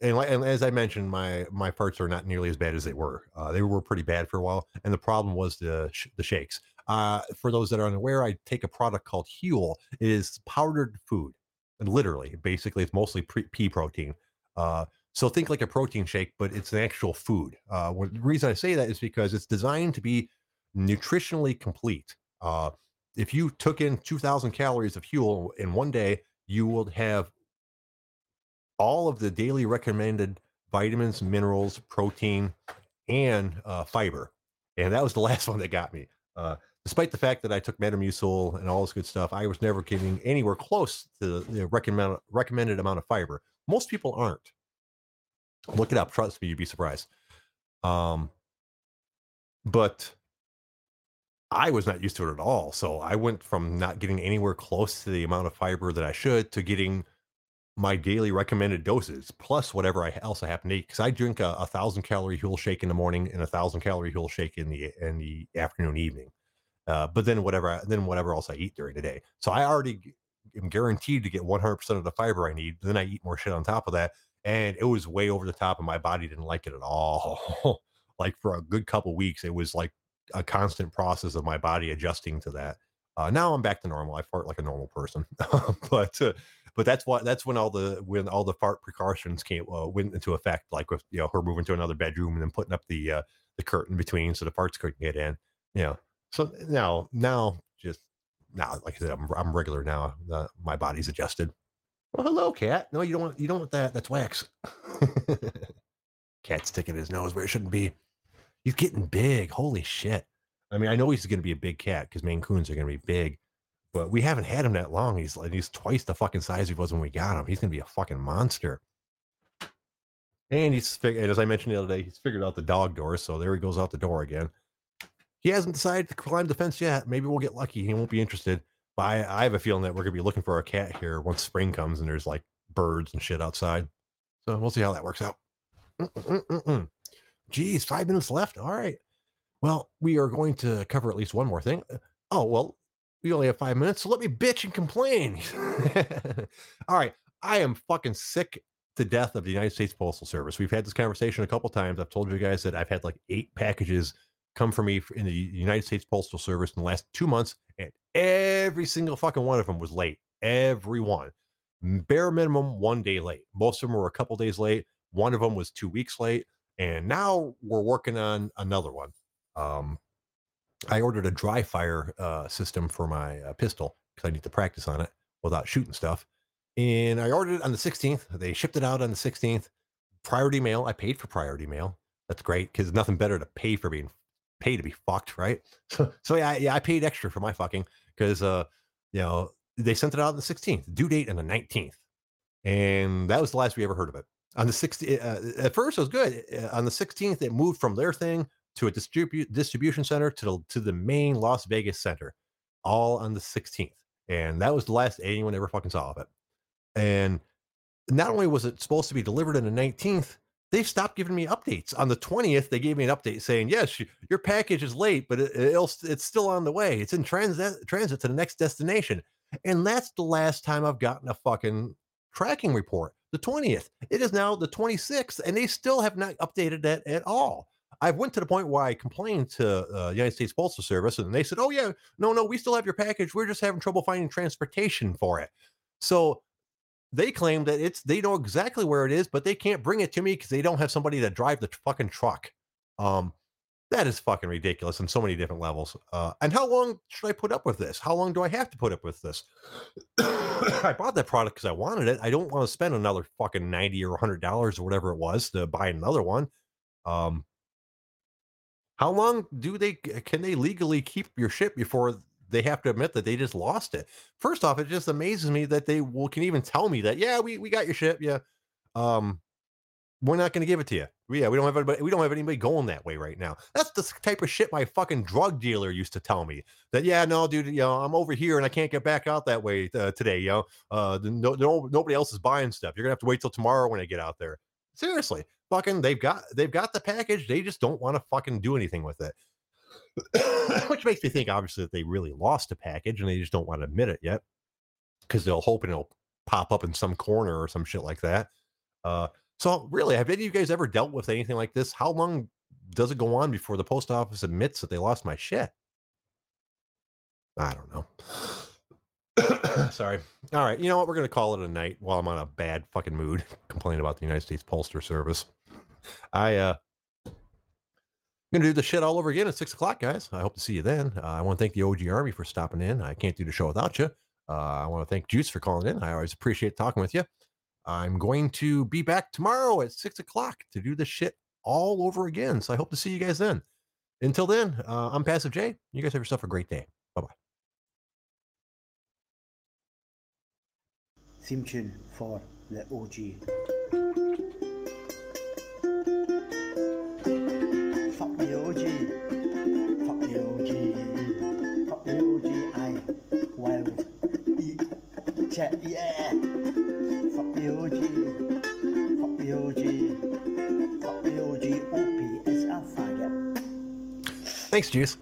and, and, as I mentioned, my my farts are not nearly as bad as they were. Uh, they were pretty bad for a while, and the problem was the sh- the shakes. Uh, for those that are unaware, I take a product called Huel. It is powdered food, and literally, basically, it's mostly pre- pea protein. Uh, so think like a protein shake, but it's an actual food. Uh, the reason I say that is because it's designed to be nutritionally complete. Uh, if you took in 2,000 calories of Huel in one day, you would have all of the daily recommended vitamins, minerals, protein, and uh, fiber. And that was the last one that got me. Uh, despite the fact that I took Metamucil and all this good stuff, I was never getting anywhere close to the recommended recommended amount of fiber. Most people aren't. Look it up. Trust me, you'd be surprised. Um, but I was not used to it at all. So I went from not getting anywhere close to the amount of fiber that I should to getting my daily recommended doses plus whatever I else I happen to eat because I drink a, a, thousand calorie Huel shake in the morning and a thousand calorie Huel shake in the in the afternoon evening. Uh, but then whatever I, then whatever else I eat during the day. So I already am guaranteed to get 100% of the fiber I need. Then I eat more shit on top of that, and it was way over the top, and my body didn't like it at all. like for a good couple weeks, it was like a constant process of my body adjusting to that. Uh, now I'm back to normal. I fart like a normal person, but uh, but that's what that's when all the when all the fart precautions came uh, went into effect. Like with you know her moving to another bedroom and then putting up the uh, the curtain between so the farts couldn't get in. You know, so now now just now like I said, I'm, I'm regular now. Uh, my body's adjusted. Well, hello, cat. No, you don't want you don't want that. That's wax. Cat's sticking his nose where it shouldn't be. He's getting big. Holy shit. I mean, I know he's going to be a big cat because Maine Coons are going to be big, but we haven't had him that long. He's like he's twice the fucking size he was when we got him. He's to be a fucking monster. And he's figured, as I mentioned the other day, he's figured out the dog door. So there he goes out the door again. He hasn't decided to climb the fence yet. Maybe we'll get lucky. He won't be interested. But I, I have a feeling that we're to be looking for a cat here once spring comes and there's like birds and shit outside. So we'll see how that works out. Mm-mm-mm-mm. Five minutes left. All right. Well, we are going to cover at least one more thing. Uh, oh, well, we only have five minutes, so let me bitch and complain. All right. I am fucking sick to death of the United States Postal Service. We've had this conversation a couple times. I've told you guys that I've had like eight packages come for me in the United States Postal Service in the last two months, and every single fucking one of them was late. Every one. Bare minimum, one day late. Most of them were a couple days late. One of them was two weeks late. And now we're working on another one. Um, I ordered a dry fire uh, system for my uh, pistol because I need to practice on it without shooting stuff. And I ordered it on the 16th. They shipped it out on the 16th. Priority mail. I paid for priority mail. That's great because nothing better to pay for being paid to be fucked, right? So, so yeah, yeah, I paid extra for my fucking because uh, you know they sent it out on the 16th, due date on the 19th, and that was the last we ever heard of it. On the 16th, uh, at first it was good. Uh, on the 16th, it moved from their thing to a distribu- distribution center to the, to the main Las Vegas center, all on the 16th. And that was the last anyone ever fucking saw of it. And not only was it supposed to be delivered on the 19th, they stopped giving me updates. On the 20th, they gave me an update saying, yes, your package is late, but it, it's still on the way. It's in transit, transit to the next destination. And that's the last time I've gotten a fucking tracking report. The 20th. It is now the 26th, and they still have not updated that at all. I went to the point where I complained to uh, United States Postal Service, and they said, "Oh yeah, no, no, we still have your package. We're just having trouble finding transportation for it." So they claim that it's they know exactly where it is, but they can't bring it to me because they don't have somebody to drive the fucking truck. Um, that is fucking ridiculous on so many different levels. Uh, and how long should I put up with this? How long do I have to put up with this? I bought that product because I wanted it. I don't want to spend another fucking ninety or hundred dollars or whatever it was to buy another one. Um, how long do they can they legally keep your ship before they have to admit that they just lost it? First off, it just amazes me that they will can even tell me that yeah we we got your ship yeah. Um, we're not going to give it to you. Yeah, we don't have anybody. We don't have anybody going that way right now. That's the type of shit my fucking drug dealer used to tell me. That yeah, no, dude, you know, I'm over here and I can't get back out that way uh, today. You know, uh, no, no, nobody else is buying stuff. You're gonna have to wait till tomorrow when I get out there. Seriously, fucking they've got they've got the package. They just don't want to fucking do anything with it. Which makes me think obviously that they really lost a package and they just don't want to admit it yet. Because they'll hope and it'll pop up in some corner or some shit like that. Uh, so really, have any of you guys ever dealt with anything like this? How long does it go on before the post office admits that they lost my shit? I don't know. Sorry. All right. You know what? We're going to call it a night while I'm on a bad fucking mood complaining about the United States Postal Service. I, uh, I'm to do the shit all over again at six o'clock, guys. I hope to see you then. Uh, I want to thank the OG Army for stopping in. I can't do the show without you. Uh, I want to thank Juice for calling in. I always appreciate talking with you. I'm going to be back tomorrow at six o'clock to do the shit all over again. So I hope to see you guys then. Until then, uh, I'm Passive J. You guys have yourself a great day. Bye bye. theme tune for the OG. Chat. Yeah. Fuck OG. Fuck the OG. Fuck the OG. OP is. Thanks, Juice.